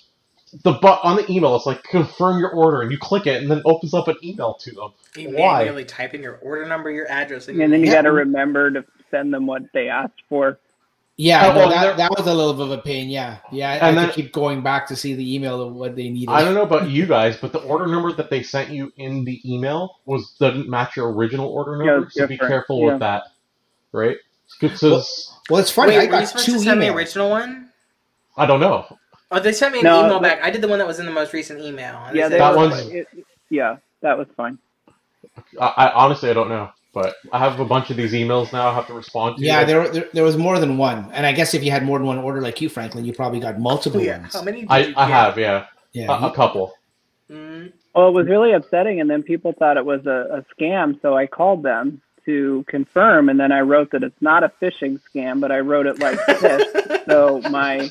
the but on the email, it's like confirm your order, and you click it, and then it opens up an email to them. You Why? manually type in your order number, your address, and, And then you Yeah. got to remember to send them what they asked for. Yeah, Oh, well, that, that was a little bit of a pain. Yeah, yeah. I And had then- keep going back to see the email of what they needed. I don't know about you guys, but the order number that they sent you in the email was doesn't match your original order number. it's so be careful Yeah. with that, right? It says Well, it's funny. Wait, I were you got supposed two to send me emails. original one? I don't know. Oh, they sent me an No, email but- back. I did the one that was in the most recent email. and Yeah, said That were- one's- it- yeah, that was fine. I, I honestly I don't know, but I have a bunch of these emails now. I have to respond to. Yeah, there, there there was more than one, and I guess if you had more than one order like you, Franklin, you probably got multiple Oh, yeah. ones. How many? Did I, you I get? have yeah, Yeah, a, a couple. Mm, Well, it was really upsetting, and then people thought it was a, a scam, so I called them to confirm, and then I wrote that it's not a phishing scam, but I wrote it like this. so my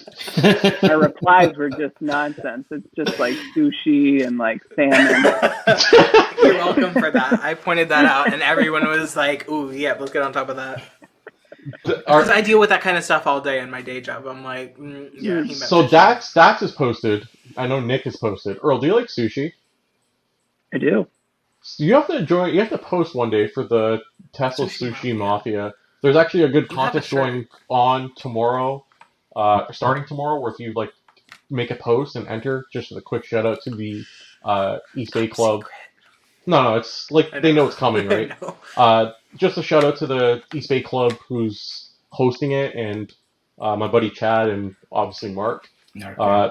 my replies were just nonsense. It's just like sushi and like salmon. You're welcome for that. I pointed that out, and everyone was like, "Ooh, yeah, let's get on top of that." Because I deal with that kind of stuff all day in my day job. I'm like, mm, yeah. So fish. Dax Dax is posted. I know Nick is posted. Earl, do you like sushi? I do. So you have to join. You have to post one day for the Tesla Sushi Sushi, Mafia. Mafia. There's actually a good You have a contest going on tomorrow, uh, starting tomorrow, where if you like make a post and enter, just a quick shout out to the uh, East Bay Club. No, no, it's like I they know. know it's coming, right? Uh, just a shout out to the East Bay Club who's hosting it, and uh, my buddy Chad, and obviously Mark. Uh,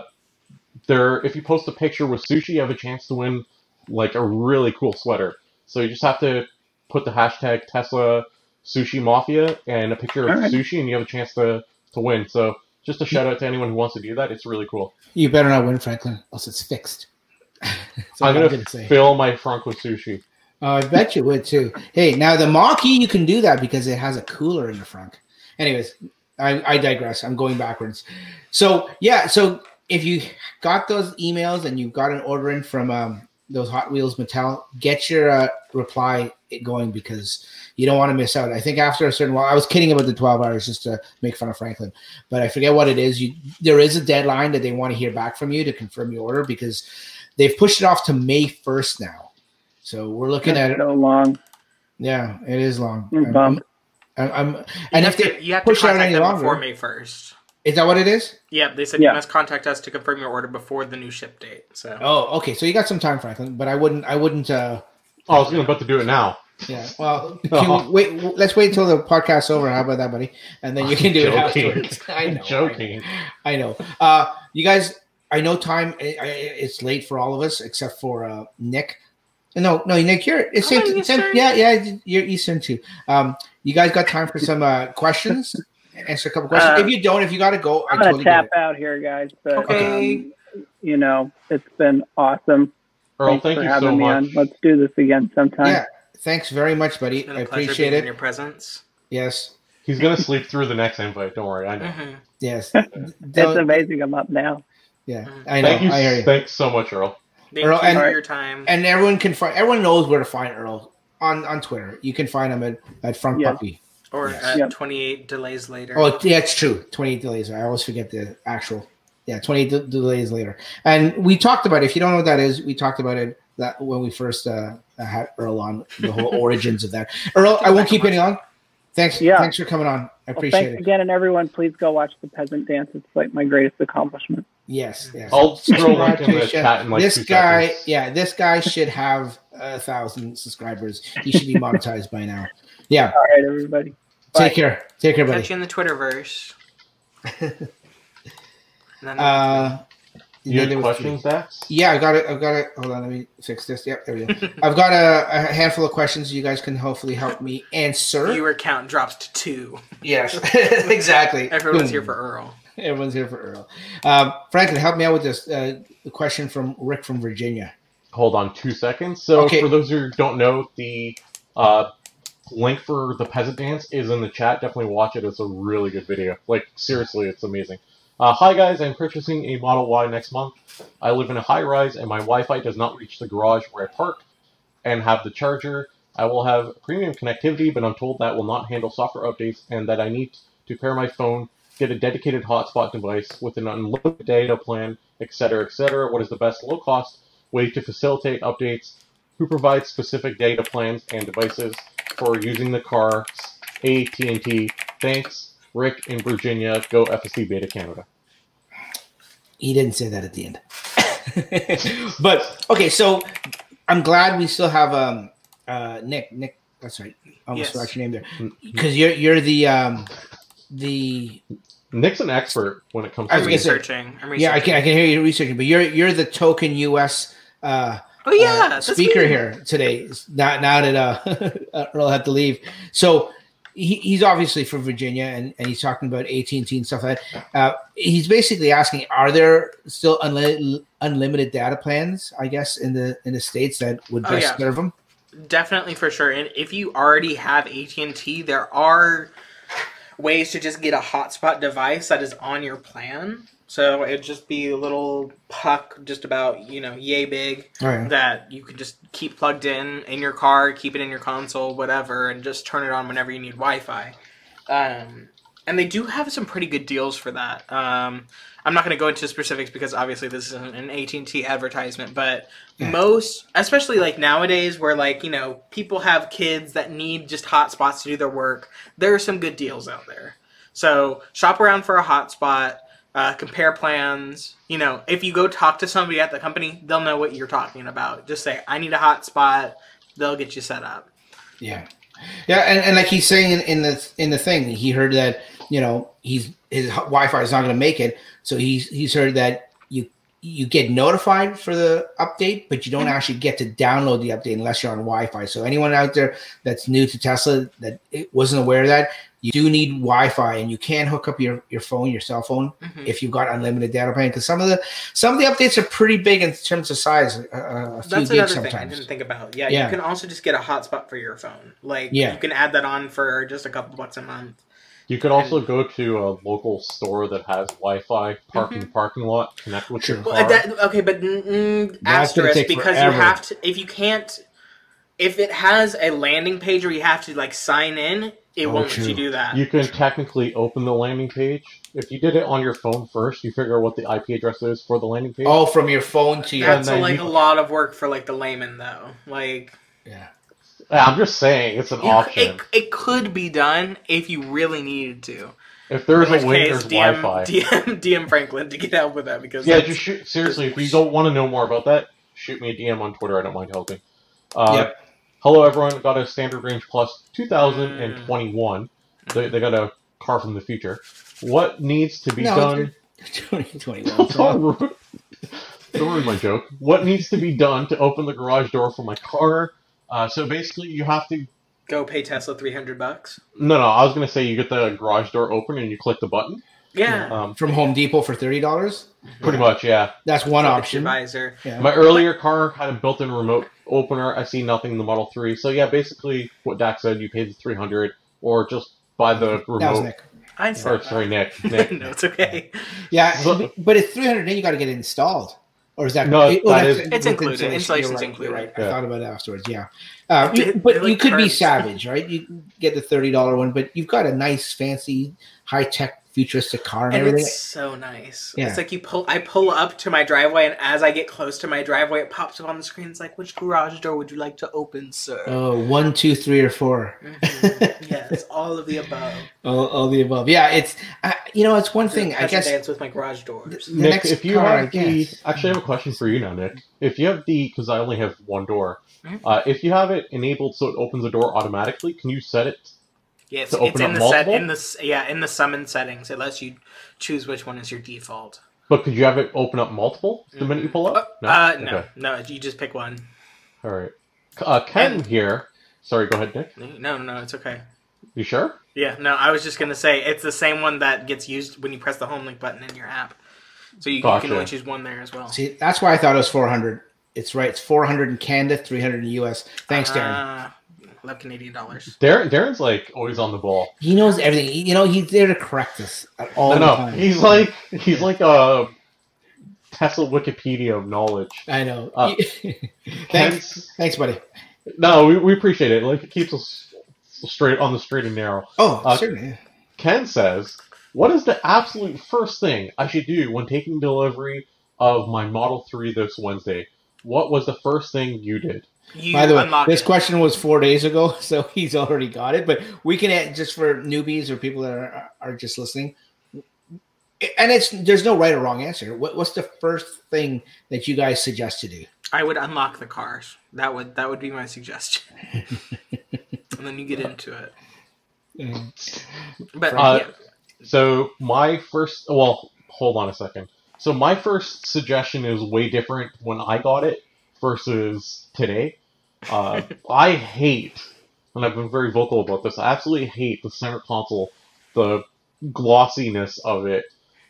there, if you post a picture with sushi, you have a chance to win like a really cool sweater. So you just have to put the hashtag Tesla Sushi Mafia and a picture of Alright. sushi, and you have a chance to to win. So just a shout out to anyone who wants to do that. It's really cool. you better not win, Franklin, else it's fixed. I'm gonna gonna say. fill my front with sushi. Oh, I bet you would too. Hey, now the Mach-E, you can do that because it has a cooler in the front. Anyways, I, I digress. I'm going backwards. So yeah, so if you got those emails and you got an order in from um, those Hot Wheels Mattel, get your uh, reply going because you don't want to miss out. I think after a certain while, I was kidding about the 12 hours just to make fun of Franklin, but I forget what it is. You there is a deadline that they want to hear back from you to confirm your order because they've pushed it off to May 1st now. So we're looking at it. so long. Yeah, it is long. I'm I'm. I'm, I'm- and have if they you have to push it out contact any them longer, before May first. Is that what it is? Yep, they said Yeah. you must contact us to confirm your order before the new ship date. So Oh, okay. So you got some time, Franklin. But I wouldn't. I wouldn't. uh Oh, I was about to do it now. Yeah. Well, can we wait. Let's wait until the podcast's over. How about that, buddy? And then you can do it Joking. afterwards. I know. Joking. I know. Uh, you guys. I know time. I, I, it's late for all of us except for uh, Nick. No, no, Nick. You're it's I'm same, same, Yeah, yeah. You're Eastern too. Um, you guys got time for some uh, questions? Answer a couple questions. Uh, if you don't, if you got to go, I I'm gonna totally get tap it. out here, guys. But Okay. um, you know, it's been awesome. Earl, Thanks thank for you having so me much. on. Let's do this again sometime. Yeah. Thanks very much, buddy. it's been I a appreciate being in it. your presence. Yes. He's gonna sleep through the next invite. Don't worry, I know. hmm Yes. that's amazing. I'm up now. yeah. Mhm. I know. Thank you. I hear you. Thanks so much, Earl. Thank Earl, you and- for your time. and everyone can find everyone knows where to find Earl on on Twitter. You can find him at, at Front Yes. Puppy. Or yes. at Yep. 28 delays later. Oh, yeah, it's true. Twenty eight delays. I always forget the actual. Yeah, twenty eight de- delays later. And we talked about it. If you don't know what that is, we talked about it that when we first uh, had Earl on the whole origins of that. Earl, I won't keep any on. Thanks. Yeah. Thanks for coming on. I Well, appreciate thanks it. again, and everyone, please go watch the peasant dance. It's like my greatest accomplishment. Yes. Yes. I'll throw a Subscribe link in the the chat in like this guy, seconds. yeah, this guy should have a thousand subscribers. He should be monetized by now. Yeah. All right, everybody. Take care. Take care, buddy. Catch you in the Twitterverse. And then Uh, You then have was questions, Dax? Yeah, I got it. I've got it. Hold on, let me fix this. Yep, there we go. I've got a, a handful of questions. You guys can hopefully help me answer. viewer count drops to two. yes, exactly. Everyone's here for Earl. Everyone's here for Earl. Um, Franklin, help me out with this uh, question from Rick from Virginia. Hold on two seconds. So, Okay. for those who don't know, the uh, link for the peasant dance is in the chat. Definitely watch it. It's a really good video. Like, seriously, it's amazing. Uh, hi, guys. I'm purchasing a Model Y next month. I live in a high rise, and my Wi Fi does not reach the garage where I park and have the charger. I will have premium connectivity, but I'm told that will not handle software updates and that I need to pair my phone, get a dedicated hotspot device with an unlimited data plan, etc., etc. What is the best low cost way to facilitate updates? Who provides specific data plans and devices for using the car? AT&T. Thanks. Rick in Virginia, go FSD Beta Canada. He didn't say that at the end. but okay, so I'm glad we still have um uh Nick. Nick, that's right. I almost Yes. forgot your name there. Because you're you're the um the Nick's an expert when it comes I I'm to gonna researching. I'm researching. yeah, I can I can hear you researching, but you're you're the token US uh Oh yeah, uh, speaker here today. Now, now that uh, Earl had to leave, so he, he's obviously from Virginia, and, and he's talking about AT and T and stuff like that. Uh, he's basically asking, are there still unli- unlimited data plans? I guess in the in the states that would Oh, best yeah. serve them. Definitely for sure. And if you already have AT and T, there are ways to just get a hotspot device that is on your plan. So it'd just be a little puck, just about you know yay big, right. that you could just keep plugged in in your car, keep it in your console, whatever, and just turn it on whenever you need Wi-Fi. Um, and they do have some pretty good deals for that. Um, I'm not going to go into specifics because obviously this isn't an AT&T advertisement, but Yeah. most, especially like nowadays, where like you know people have kids that need just hotspots to do their work, there are some good deals out there. So shop around for a hotspot. Uh, compare plans. You know, if you go talk to somebody at the company, they'll know what you're talking about. Just say, "I need a hotspot." They'll get you set up. Yeah, yeah, and, and like he's saying in, in the in the thing, he heard that you know he's his Wi-Fi is not going to make it, so he's he's heard that you get notified for the update, but you don't actually get to download the update unless you're on Wi-Fi. So anyone out there that's new to Tesla that wasn't aware of that, you do need Wi-Fi, and you can hook up your your phone, your cell phone, Mhm. if you've got unlimited data plan. Because some of the some of the updates are pretty big in terms of size, uh, a few That's gigs another sometimes. thing I didn't think about. Yeah, Yeah. you can also just get a hotspot for your phone. Like, Yeah. you can add that on for just a couple bucks a month. You could also go to a local store that has Wi-Fi, park in the parking lot, connect with your car. Well, that, okay, but mm, That's gonna asterisk because forever. you have to. If you can't, if it has a landing page where you have to like sign in, it Oh, won't true. let you do that. You can technically open the landing page. If you did it on your phone first, you figure out what the IP address is for the landing page. Oh, from your phone to your That's like you- a lot of work for like the layman though. Like yeah. Yeah, I'm just saying, it's an you- option. it, it could be done if you really needed to. if there's a way, case, there's DM, Wi-Fi. DM DM Franklin to get help with that because Yeah, just shoot. Seriously, if you don't want to know more about that, shoot me a DM on Twitter. I don't mind helping. Uh, Yep. Hello, everyone. Got a standard range plus 2021. They, they got a car from the future. What needs to be No, done? 2021. don't ruin don't ruin my joke. What needs to be done to open the garage door for my car? Uh, so basically, you have to. go pay Tesla three hundred bucks. No, no. I was gonna say you get the garage door open and you click the button. Yeah, Um, From Home Depot for thirty dollars. pretty much, yeah. That's one Look option. your. Yeah. My earlier car had a built-in remote opener. I see nothing in the Model 3. So yeah, basically what Dak said, you pay the 300 or just buy the That was remote. Nick. I Or sorry. Nick. Nick. no, it's okay. Yeah, So- but- but it's three hundred. Then you got to get it installed, or is that No, it- that that's It's included. installation. Installation's You're right, included. you're right. I thought about it afterwards. Yeah, uh, you- but they're you like could be savage, right? You get the thirty dollar one, but you've got a nice, fancy, high tech, futuristic car and, And everything. it's so nice. Yeah. It's like you pull. I pull up to my driveway, and as I get close to my driveway, it pops up on the screen. It's like, which garage door would you like to open, sir? Oh, one, two, three, or four. Mhm. yes, all of the above. All, all the above. Yeah, it's uh, you know, it's one thing. I Has guess dance with my garage doors. the Nick, next if you car, have the, guess. actually, I have a question for you now, Nick. If you have the, because I only have one door, Mhm. uh, if you have it enabled so it opens the door automatically, can you set it? Yes, To it's in up the multiple? set in the yeah in the summon settings. It lets you choose which one is your default. But could you have it open up multiple the minute you pull Uh, up? uh, no, Okay. no, you just pick one. All right. Uh, Ken And- here. Sorry, go ahead, Nick. No, no, no, it's okay. You sure? Yeah, no, I was just gonna say it's the same one that gets used when you press the home link button in your app. So you, you can only choose one there as well. See, that's why I thought it was four hundred. It's right. It's four hundred in Canada, three hundred in the U.S. Thanks, Darren. Uh, love Canadian dollars. Darren, Darren's like always on the ball. He knows everything. You know, he's there to correct us at all I the know. time. He's like he's like a Tesla Wikipedia of knowledge. I know. Uh, thanks, Ken's, thanks, buddy. no, we, we appreciate it. Like it keeps us straight on the straight and narrow. Oh, Uh, certainly. Ken says, "What is the absolute first thing I should do when taking delivery of my Model 3 this Wednesday? what was the first thing you did? You By the way, this it. question was four days ago, so he's already got it. But we can add just for newbies or people that are, are just listening. And it's there's no right or wrong answer. What, what's the first thing that you guys suggest to do? I would unlock the cars. That would that would be my suggestion. and then you get into it. But Uh, yeah. So my first, well, hold on a second. So my first suggestion is way different when I got it versus today. Uh, I hate, and I've been very vocal about this. I absolutely hate the center console, the glossiness of it.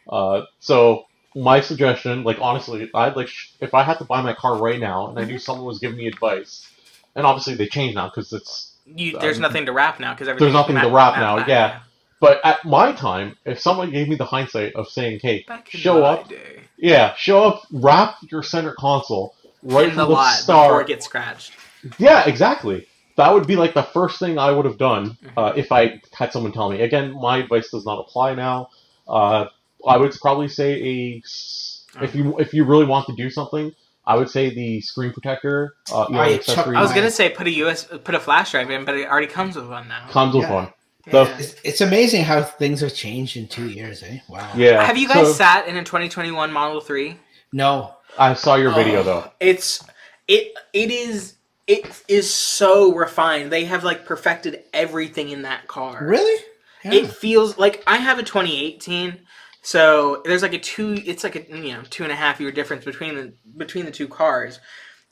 Uh, so my suggestion, like honestly, I'd like sh- if I had to buy my car right now, and I knew someone was giving me advice, and obviously they changed now because it's You, there's um, nothing to wrap now because there's nothing to wrap now, yeah. But at my time, if someone gave me the hindsight of saying, "Hey, Back show up, day. yeah, show up, wrap your center console right in the the, lot before it gets scratched. Yeah, exactly. That would be like the first thing I would have done uh, if I had someone tell me. Again, my advice does not apply now. Uh, I would probably say a s- if you if you really want to do something, I would say the screen protector. Uh, you know, I- accessory I was gonna say put a US put a flash drive in, but it already comes with one now. comes with Yeah. one. The- Yeah. It's, it's amazing how things have changed in two years, eh? Wow. Yeah. Have you guys so- sat in a 2021 Model 3? No. I saw your video Oh, though. It's it it is it is so refined. They have like perfected everything in that car. Really? Yeah. It feels like I have a 2018, so there's like a two. It's like a you know two and a half year difference between the between the two cars,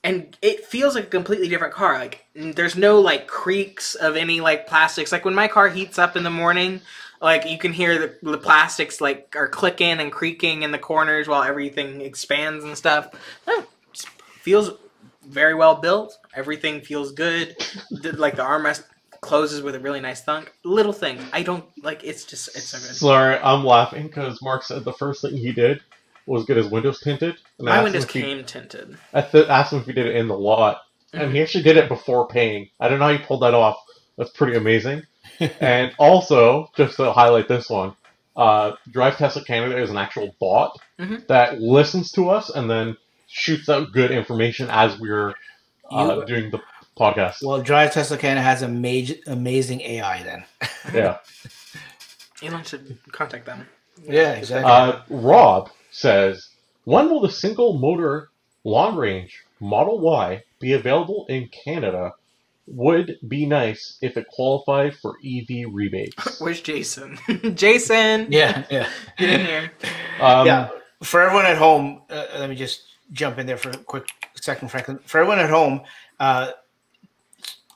and it feels like a completely different car. Like there's no like creaks of any like plastics. Like when my car heats up in the morning, like you can hear the, the plastics like are clicking and creaking in the corners while everything expands and stuff. Just feels very well built. Everything feels good. The- like the armrest closes with a really nice thunk. Little thing. I don't like. It's just it's so good. Sorry, I'm laughing because Mark said the first thing he did was get his windows tinted. And I My asked windows him if he- came tinted. I th- asked him if he did it in the lot, and he actually did it before paying. I don't know how he pulled that off. That's pretty amazing. and also, just to highlight this one, uh, Drive Tesla Canada is an actual bot Mhm. that listens to us and then shoots out good information as we're uh, You- doing the podcast. Well, Drive Tesla Canada has a major, amazing AI then. yeah. Elon should contact them. Yeah, exactly. Uh, Rob says, when will the single motor long range Model Y be available in Canada? Would be nice if it qualified for EV rebates. Where's Jason? Jason, yeah, yeah. get in here. Um, yeah. For everyone at home, uh, let me just jump in there for a quick second, Franklin. For everyone at home uh,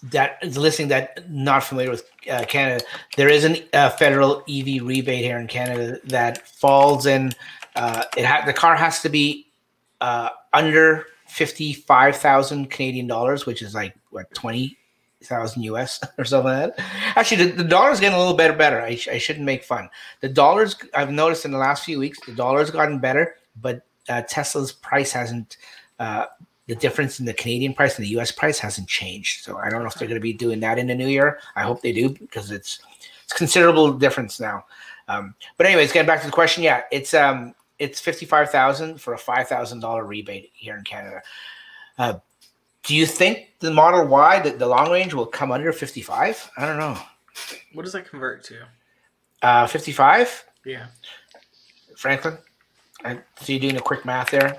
that is listening, that not familiar with uh, Canada, there is a uh, federal EV rebate here in Canada that falls in. Uh, it ha- the car has to be uh, under fifty five thousand Canadian dollars, which is like what twenty thousand US or something like that. Actually, the, the dollar's getting a little better. Better. I, sh- I shouldn't make fun. The dollars I've noticed in the last few weeks, the dollar's gotten better, but uh, Tesla's price hasn't. Uh, the difference in the Canadian price and the US price hasn't changed. So I don't know if they're going to be doing that in the new year. I hope they do because it's it's considerable difference now. Um, but anyways, getting back to the question, yeah, it's um it's fifty five thousand for a five thousand dollar rebate here in Canada. Uh, do you think the Model Y, the, the long range, will come under fifty five? I don't know. What does that convert to? Uh, fifty five, Yeah. Franklin. I see you doing a quick math there.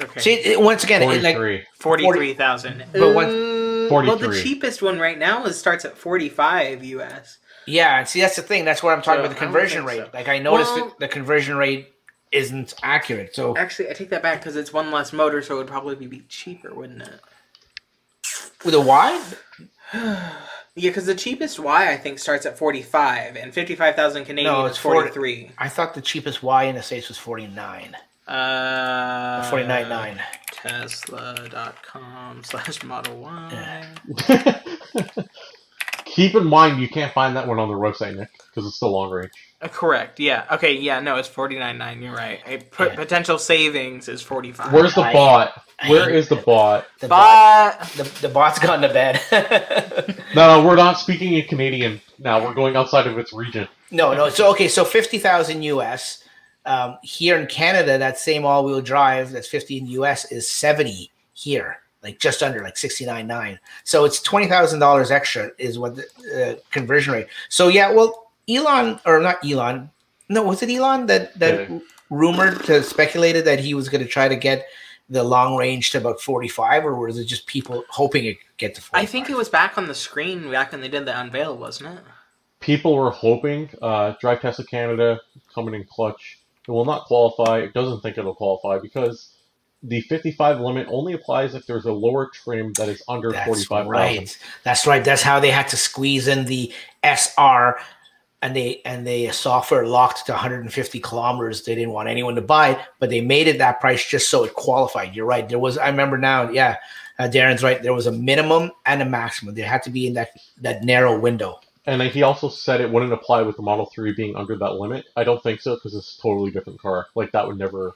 Okay. See, it, once again, it, like 43. Forty-three thousand. But what- mm, Well, the 43. cheapest one right now is starts at forty-five US. Yeah, and see that's the thing. That's what I'm talking So, about the I don't conversion think rate. so. Like I noticed Well- that the conversion rate isn't accurate. So Actually, I take that back because it's one less motor, so it would probably be cheaper, wouldn't it? with a Y, Yeah, because the cheapest Y I think starts at forty-five, and fifty-five thousand Canadian No, it's forty-three. I thought the cheapest Y in the states was 49. Uh, Forty nine nine. Tesla.com slash Model Y. Keep in mind, you can't find that one on their website, Nick, because it's still long range. Uh, correct. Yeah. Okay. Yeah. No, it's forty nine nine. You're right. A p- Yeah. potential savings is forty five. Where's the I- bot? I Where hate is the bot? The bot, But the, the bot's gone to bed. No, no, we're not speaking in Canadian now. We're going outside of its region. no, no. So okay, so 50,000 US um, here in Canada, that same all-wheel drive that's 50 in US is 70 here, like just under like 69.9. So it's twenty thousand dollars extra is what the uh, conversion rate. So yeah, well, Elon or not Elon? No, was it Elon that that Yeah. rumored to speculated that he was going to try to get the long range to about 45 or was it just people hoping it could get to 45? I think it was back on the screen back when they did the unveil, wasn't it? People were hoping uh, Drive Tesla Canada coming in clutch. It will not qualify. It doesn't think it'll qualify because the 55 limit only applies if there's a lower trim that is under That's 45,000. right. That's right. That's how they had to squeeze in the SR, and they and they software locked to 150 kilometers. They didn't want anyone to buy it, but they made it that price just so it qualified. You're right. There was. I remember now. Yeah, uh, Darren's right. There was a minimum and a maximum. They had to be in that that narrow window. And he also said it wouldn't apply with the Model 3 being under that limit. I don't think so because it's a totally different car. Like that would never.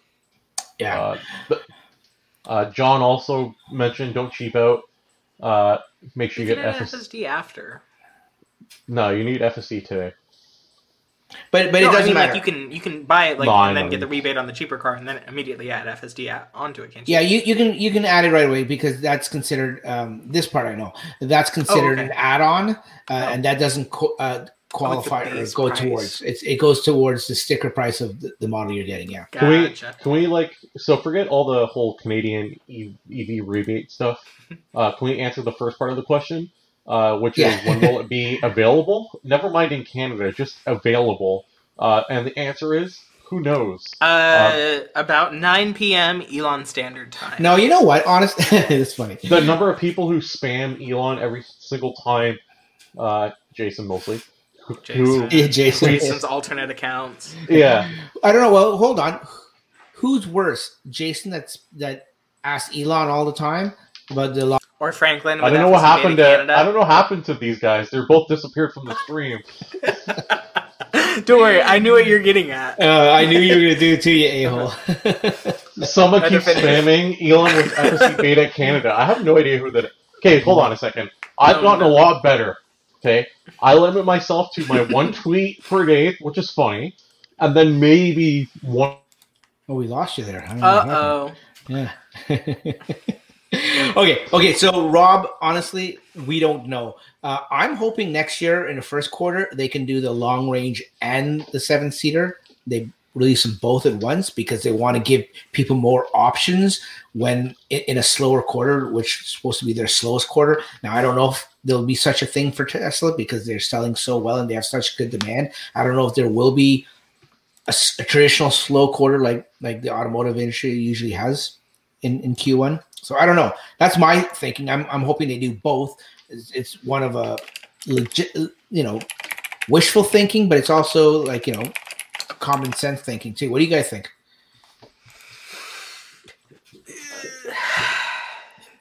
Yeah. Uh, but, uh, John also mentioned don't cheap out. Uh, make sure You you get get FSD. FSD after. No, you need FSD today. But but no, it doesn't I mean, matter. like you can you can buy it like No, and then get the rebate on the cheaper car and then immediately add FSD a- onto it. Can't you? Yeah, you, you can you can add it right away because that's considered um, this part I know that's considered Oh, okay. an add-on, uh, Oh. and that doesn't co- uh, qualify or base go price. towards it's it goes towards the sticker price of the, the model you're getting. Yeah, Can we can we like so forget all the whole Canadian E- EV rebate stuff? Uh, can we answer the first part of the question, uh, which Yeah. is when will it be available? Never mind in Canada, just available. Uh, and the answer is who knows. Uh, about 9 p.m. Elon Standard Time. no, you know what? Honest, it's funny. The number of people who spam Elon every single time, uh, Jason mostly. who- Jason. Yeah, Jason. Jason's alternate accounts. yeah, I don't know. Well, hold on. Who's worse, Jason? That's that asks Elon all the time about the lo- Or Franklin. I don't know what happened to Canada. I don't know what happened to these guys. They're both disappeared from the stream. Don't worry, I knew what you're getting at. Uh, I knew you were gonna do it to you, a hole. Someone Had to keeps spamming Elon with FSD Beta Canada. I have no idea who that is. Okay, hold on a second. I've Oh, gotten no. a lot better. Okay, I limit myself to my one tweet per day, which is funny, and then maybe one. oh, we lost you there. I don't know what Uh oh. Yeah. Okay. Okay. So, Rob, honestly, we don't know. Uh, I'm hoping next year in the first quarter they can do the long range and the seven seater. They release them both at once because they want to give people more options when in, in a slower quarter, which is supposed to be their slowest quarter. Now, I don't know if there'll be such a thing for Tesla because they're selling so well and they have such good demand. I don't know if there will be a traditional slow quarter like like the automotive industry usually has in, in Q1. So I don't know. That's my thinking. I'm, I'm hoping they do both. It's, it's one of a legit, you know, wishful thinking, but it's also like, you know, common sense thinking too. What do you guys think?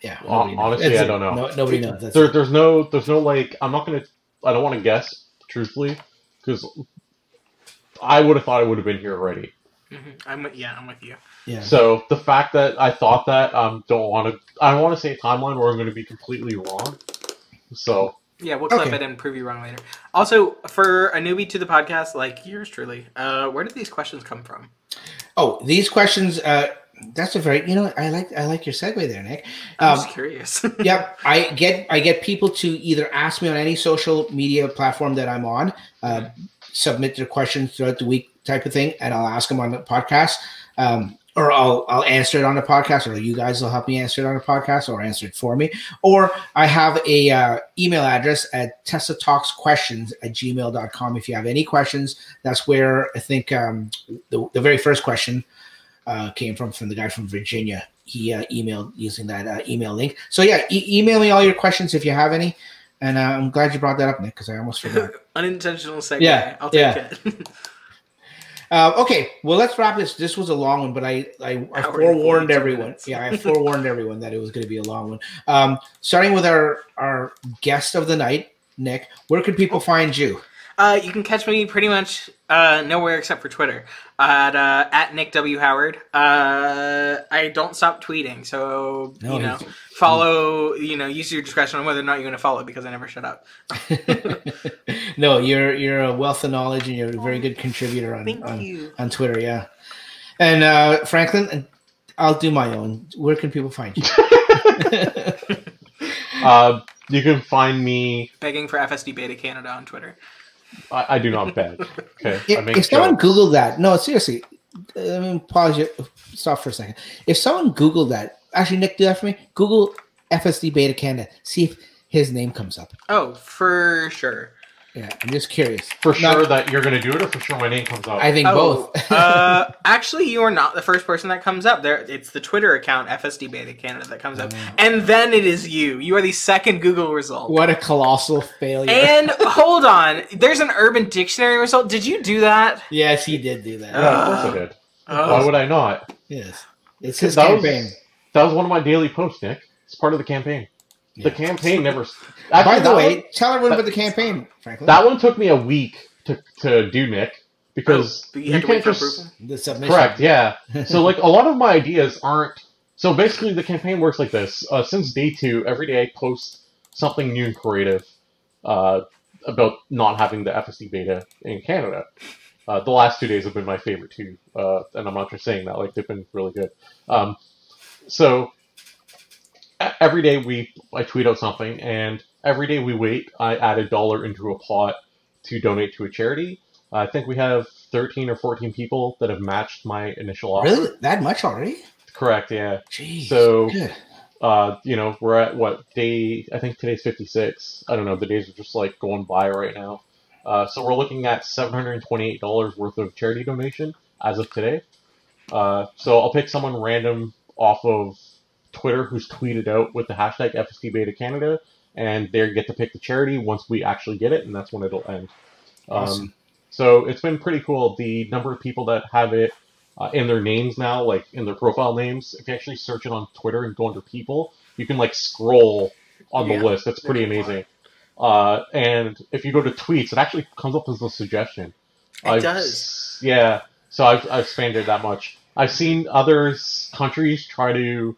Yeah. Hon- knows. honestly, That's I don't know. No, nobody knows. That's There, it. there's no, there's no like. I'm not gonna. I don't want to guess truthfully because I would have thought it would have been here already. Mhm. I'm yeah, I'm with you. Yeah. So the fact that I thought that, um, don't want to. I don't want to say a timeline where I'm going to be completely wrong. So Yeah, we'll clip Okay. it and prove you wrong later. Also, for a newbie to the podcast like yours truly, uh, where did these questions come from? Oh, these questions. Uh, that's a very, you know, I like I like your segue there, Nick. I'm Um, just curious. yep i get i get people to either ask me on any social media platform that i'm on uh, submit their questions throughout the week type of thing and i'll ask them on the podcast um, or I'll, I'll answer it on the podcast or you guys will help me answer it on the podcast or answer it for me or i have a uh, email address at tesla talks questions at gmail.com if you have any questions that's where i think um, the, the very first question uh, came from from the guy from Virginia. He uh, emailed using that uh, email link. So yeah, e- email me all your questions if you have any. And uh, I'm glad you brought that up, Nick, because I almost forgot. Unintentional segue. Yeah, I'll take yeah. it. uh, okay, well let's wrap this. This was a long one, but I I, I forewarned everyone. Yeah, I forewarned everyone that it was going to be a long one. Um, starting with our our guest of the night, Nick. Where can people find you? Uh, you can catch me pretty much uh, nowhere except for Twitter at uh, at Nick W Howard. Uh, I don't stop tweeting, so No, you know, he's- follow. You know, use your discretion on whether or not you're going to follow because I never shut up. no, you're you're a wealth of knowledge and you're a very good contributor on on, on Twitter. Yeah, and uh, Franklin, I'll do my own. Where can people find you? Uh, you can find me. Begging for FSD Beta Canada on Twitter. I, I do not bet. Okay, I if, if someone. Googled that, no, seriously, let me pause you. Stop for a second. If someone Googled that, actually, Nick, do that for me. Google FSD Beta Canada. See if his name comes up. Oh, for sure. Yeah, I'm just curious. for Not- sure that you're gonna do it, or for sure my name comes out. I think Oh, both. uh, actually, you are not the first person that comes up. There, it's the Twitter account FSD Beta Canada that comes up, Mm. and then it is you. You are the second Google result. what a colossal failure. And hold on, there's an Urban Dictionary result. Did you do that? yes, he did do that. yeah, of course I did. Why would I not? yes, it's his That was- campaign. That was one of my daily posts, Nick. It's part of the campaign. The campaign never. By the way, one- tell everyone about the campaign, Frankly, that one took me a week to, to do, Nick, because Oh, you had to wait for approval. the submission. Correct. Yeah. So like a lot of my ideas aren't. So basically, the campaign works like this. Uh, since day two, every day I post something new and creative uh, about not having the FSD beta in Canada. Uh, the last two days have been my favorite too, uh, and I'm not just saying that. Like they've been really good. Um, so every day we I tweet out something, and every day we wait, I add a dollar into a pot to donate to a charity. I think we have 13 or 14 people that have matched my initial offer. Really, that much already? Correct, yeah. Jeez. So- good. Uh, you know, we're at what day? I think today's 56. I don't know. The days are just like going by right now. Uh, so we're looking at $728 worth of charity donation as of today. Uh, so I'll pick someone random off of Twitter who's tweeted out with the hashtag FSD Beta Canada, and they get to pick the charity once we actually get it, and that's when it'll end. Awesome. Um, so it's been pretty cool. The number of people that have it uh, in their names now, like in their profile names, if you actually search it on Twitter and go under people, you can like scroll on the Yeah. list. That's pretty amazing. Uh, and if you go to tweets, it actually comes up as a suggestion. It I've- does. Yeah. So I've, I've expanded that much. I've seen other countries try to,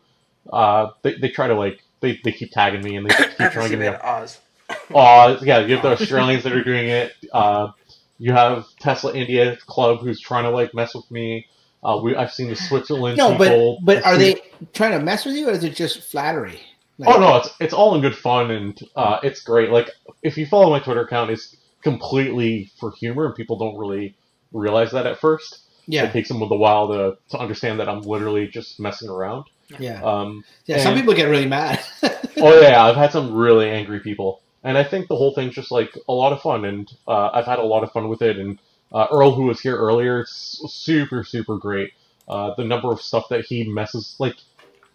uh, they, they try to like, they, they keep tagging me and they keep trying to get me Beta Oz. Oh, yeah, you have the Australians that are doing it. Uh, you have Tesla India Club who's trying to like mess with me. Uh, we I've seen the Switzerland No, but people. but I've are they trying to mess with you, or is it just flattery? Like- Oh no, it's it's all in good fun and uh, it's great. Like if you follow my Twitter account, it's completely for humor and people don't really realize that at first. Yeah, It takes them a while to to understand that I'm literally just messing around. Yeah, Um, yeah. Some people get really mad. oh yeah, I've had some really angry people, and I think the whole thing's just like a lot of fun, and uh, I've had a lot of fun with it. And uh, Earl, who was here earlier, is super super great. Uh, the number of stuff that he messes like,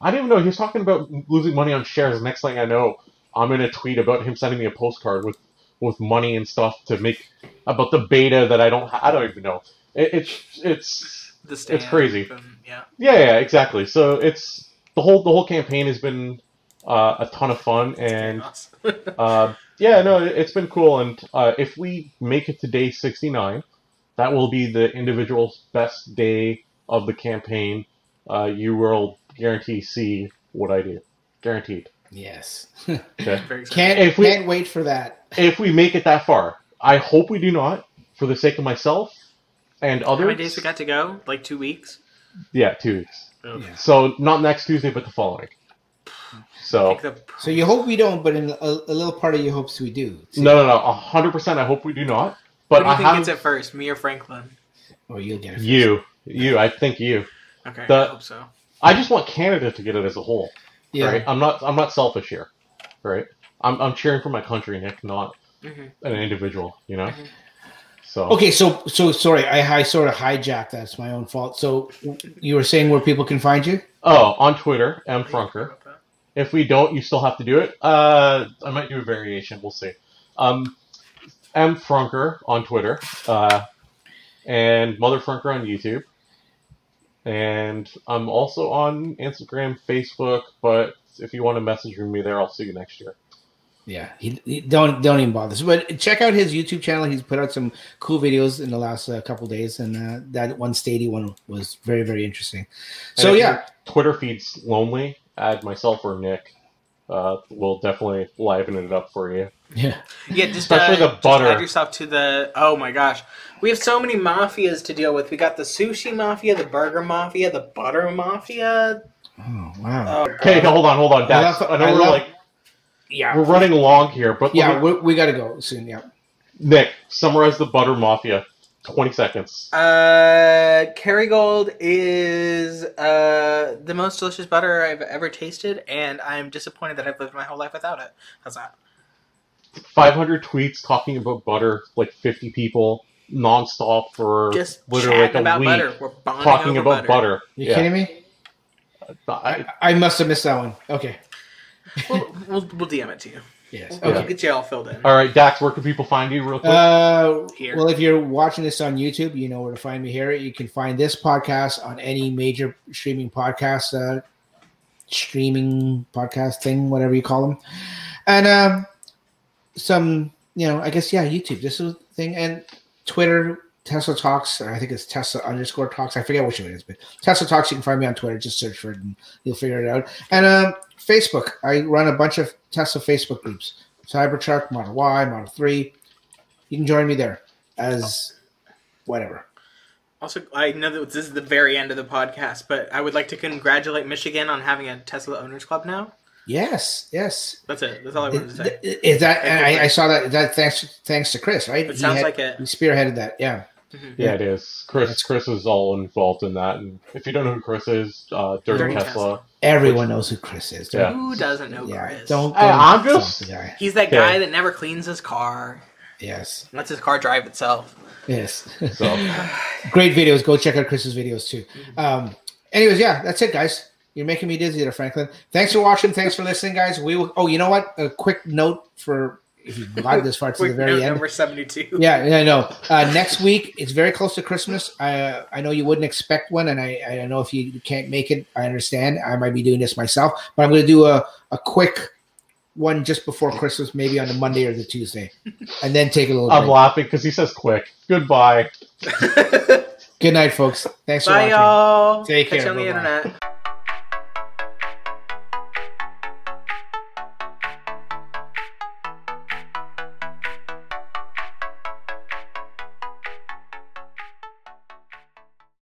I didn't even know he was talking about losing money on shares. Next thing I know, I'm in a tweet about him sending me a postcard with with money and stuff to make about the beta that I don't I don't even know. It, it's it's The stand, crazy. and- yeah. yeah, yeah, exactly. So it's the whole the whole campaign has been uh, a ton of fun, and uh, yeah, no, it- it's been cool. And uh, if we make it to day sixty nine, that will be the individual's best day of the campaign. Uh, you will guarantee see what I do, guaranteed. yes, Okay. Can't If we- can't wait for that. if we make it that far, I hope we do not, for the sake of myself and others. How many days we got to go? Like two weeks. Yeah, two weeks. Yeah. So not next Tuesday, but the following. So So you hope we don't, but in a, a little part of you hopes we do. No, no, no, a hundred percent. I hope we do not. Who But do you I think have gets it first, me or Franklin? or you'll get it. you, you. I think you. Okay, The- I hope so. I just want Canada to get it as a whole. Yeah, Right. I'm not. I'm not selfish here. Right. I'm. I'm cheering for my country, Nick, not hmm an individual. You know. Mhm. So. Okay, so so sorry, I, I sort of hijacked. That's my own fault. So you were saying where people can find you? Oh, on Twitter, M Frunker. If we don't, you still have to do it. Uh, I might do a variation. We'll see. Um, M Frunker on Twitter, uh, and Mother Frunker on YouTube, and I'm also on Instagram, Facebook. But if you want to message me there, I'll see you next year. Yeah, he, he- don't don't even bother. But check out his YouTube channel. He's put out some cool videos in the last uh, couple days, and uh, that one Stady one was very very interesting. So yeah, Twitter feed's lonely. Add myself or Nick. uh, will definitely liven it up for you. Yeah. Yeah, just Especially uh, the just butter. add yourself to the. Oh my gosh, we have so many mafias to deal with. We got the sushi mafia, the burger mafia, the butter mafia. Oh wow. Oh, Okay, God. hold on, hold on, I Dax. love- I I love- like yeah. we're running long here, but Yeah, me- we, we got to go soon. Yeah. Nick, summarize the butter mafia. Twenty seconds. Uh, Kerrygold is uh the most delicious butter I've ever tasted, and I'm disappointed that I've lived my whole life without it. How's that? Five hundred tweets talking about butter, like fifty people nonstop for Just literally like a about week, butter. We're bonding talking over about butter. You yeah, kidding me? I- I must have missed that one. Okay. We'll, we'll, we'll DM it to you. Yes. We'll Okay. get you all filled in. all right, Dax. Where can people find you, real quick? Uh, Here. well, if you're watching this on YouTube, you know where to find me here. You can find this podcast on any major streaming podcast, uh, streaming podcast thing, whatever you call them, and um, some, you know, I guess yeah, YouTube. This is the thing, and Twitter. Tesla Talks, I think it's Tesla underscore Talks. I forget which one it is, but Tesla Talks. You can find me on Twitter. Just search for it, and you'll figure it out. And um, Facebook. I run a bunch of Tesla Facebook groups. Cybertruck, Model Y, Model 3. You can join me there as whatever. Also, I know that this is the very end of the podcast, but I would like to congratulate Michigan on having a Tesla Owners Club now. Yes, yes. That's it. That's all I wanted to say. Is, that? And I, I saw that. That thanks, thanks to Chris, right? It sounds had- like it. He spearheaded that. Yeah. Mhm. yeah, it is. Chris. Chris is all involved in that. And if you don't know who Chris is, uh, Dirty, Dirty Tesla. Everyone knows who Chris is. Yeah. Who doesn't know Yeah. Chris? Don't. Hey, don't I'm just- the. He's that Okay. guy that never cleans his car. Yes. Lets his car drive itself. Yes. So Great videos. Go check out Chris's videos too. Um. Anyways, yeah, that's it, guys. You're making me dizzy there, Franklin. Thanks for watching. Thanks for listening, guys. We will. Oh, you know what? A quick note for if you got this far to the Quick very note end. number seventy-two. Yeah, yeah, I know. Uh, next week, it's very close to Christmas. I uh, I know you wouldn't expect one, and I, I know if you can't make it, I understand. I might be doing this myself, but I'm going to do a, a quick one just before Christmas, maybe on the Monday or the Tuesday, and then take a little I'm break. laughing because he says quick. Goodbye. Good night, folks. Thanks for Bye, watching. y'all. Take Catch care. you on the Bye-bye. internet.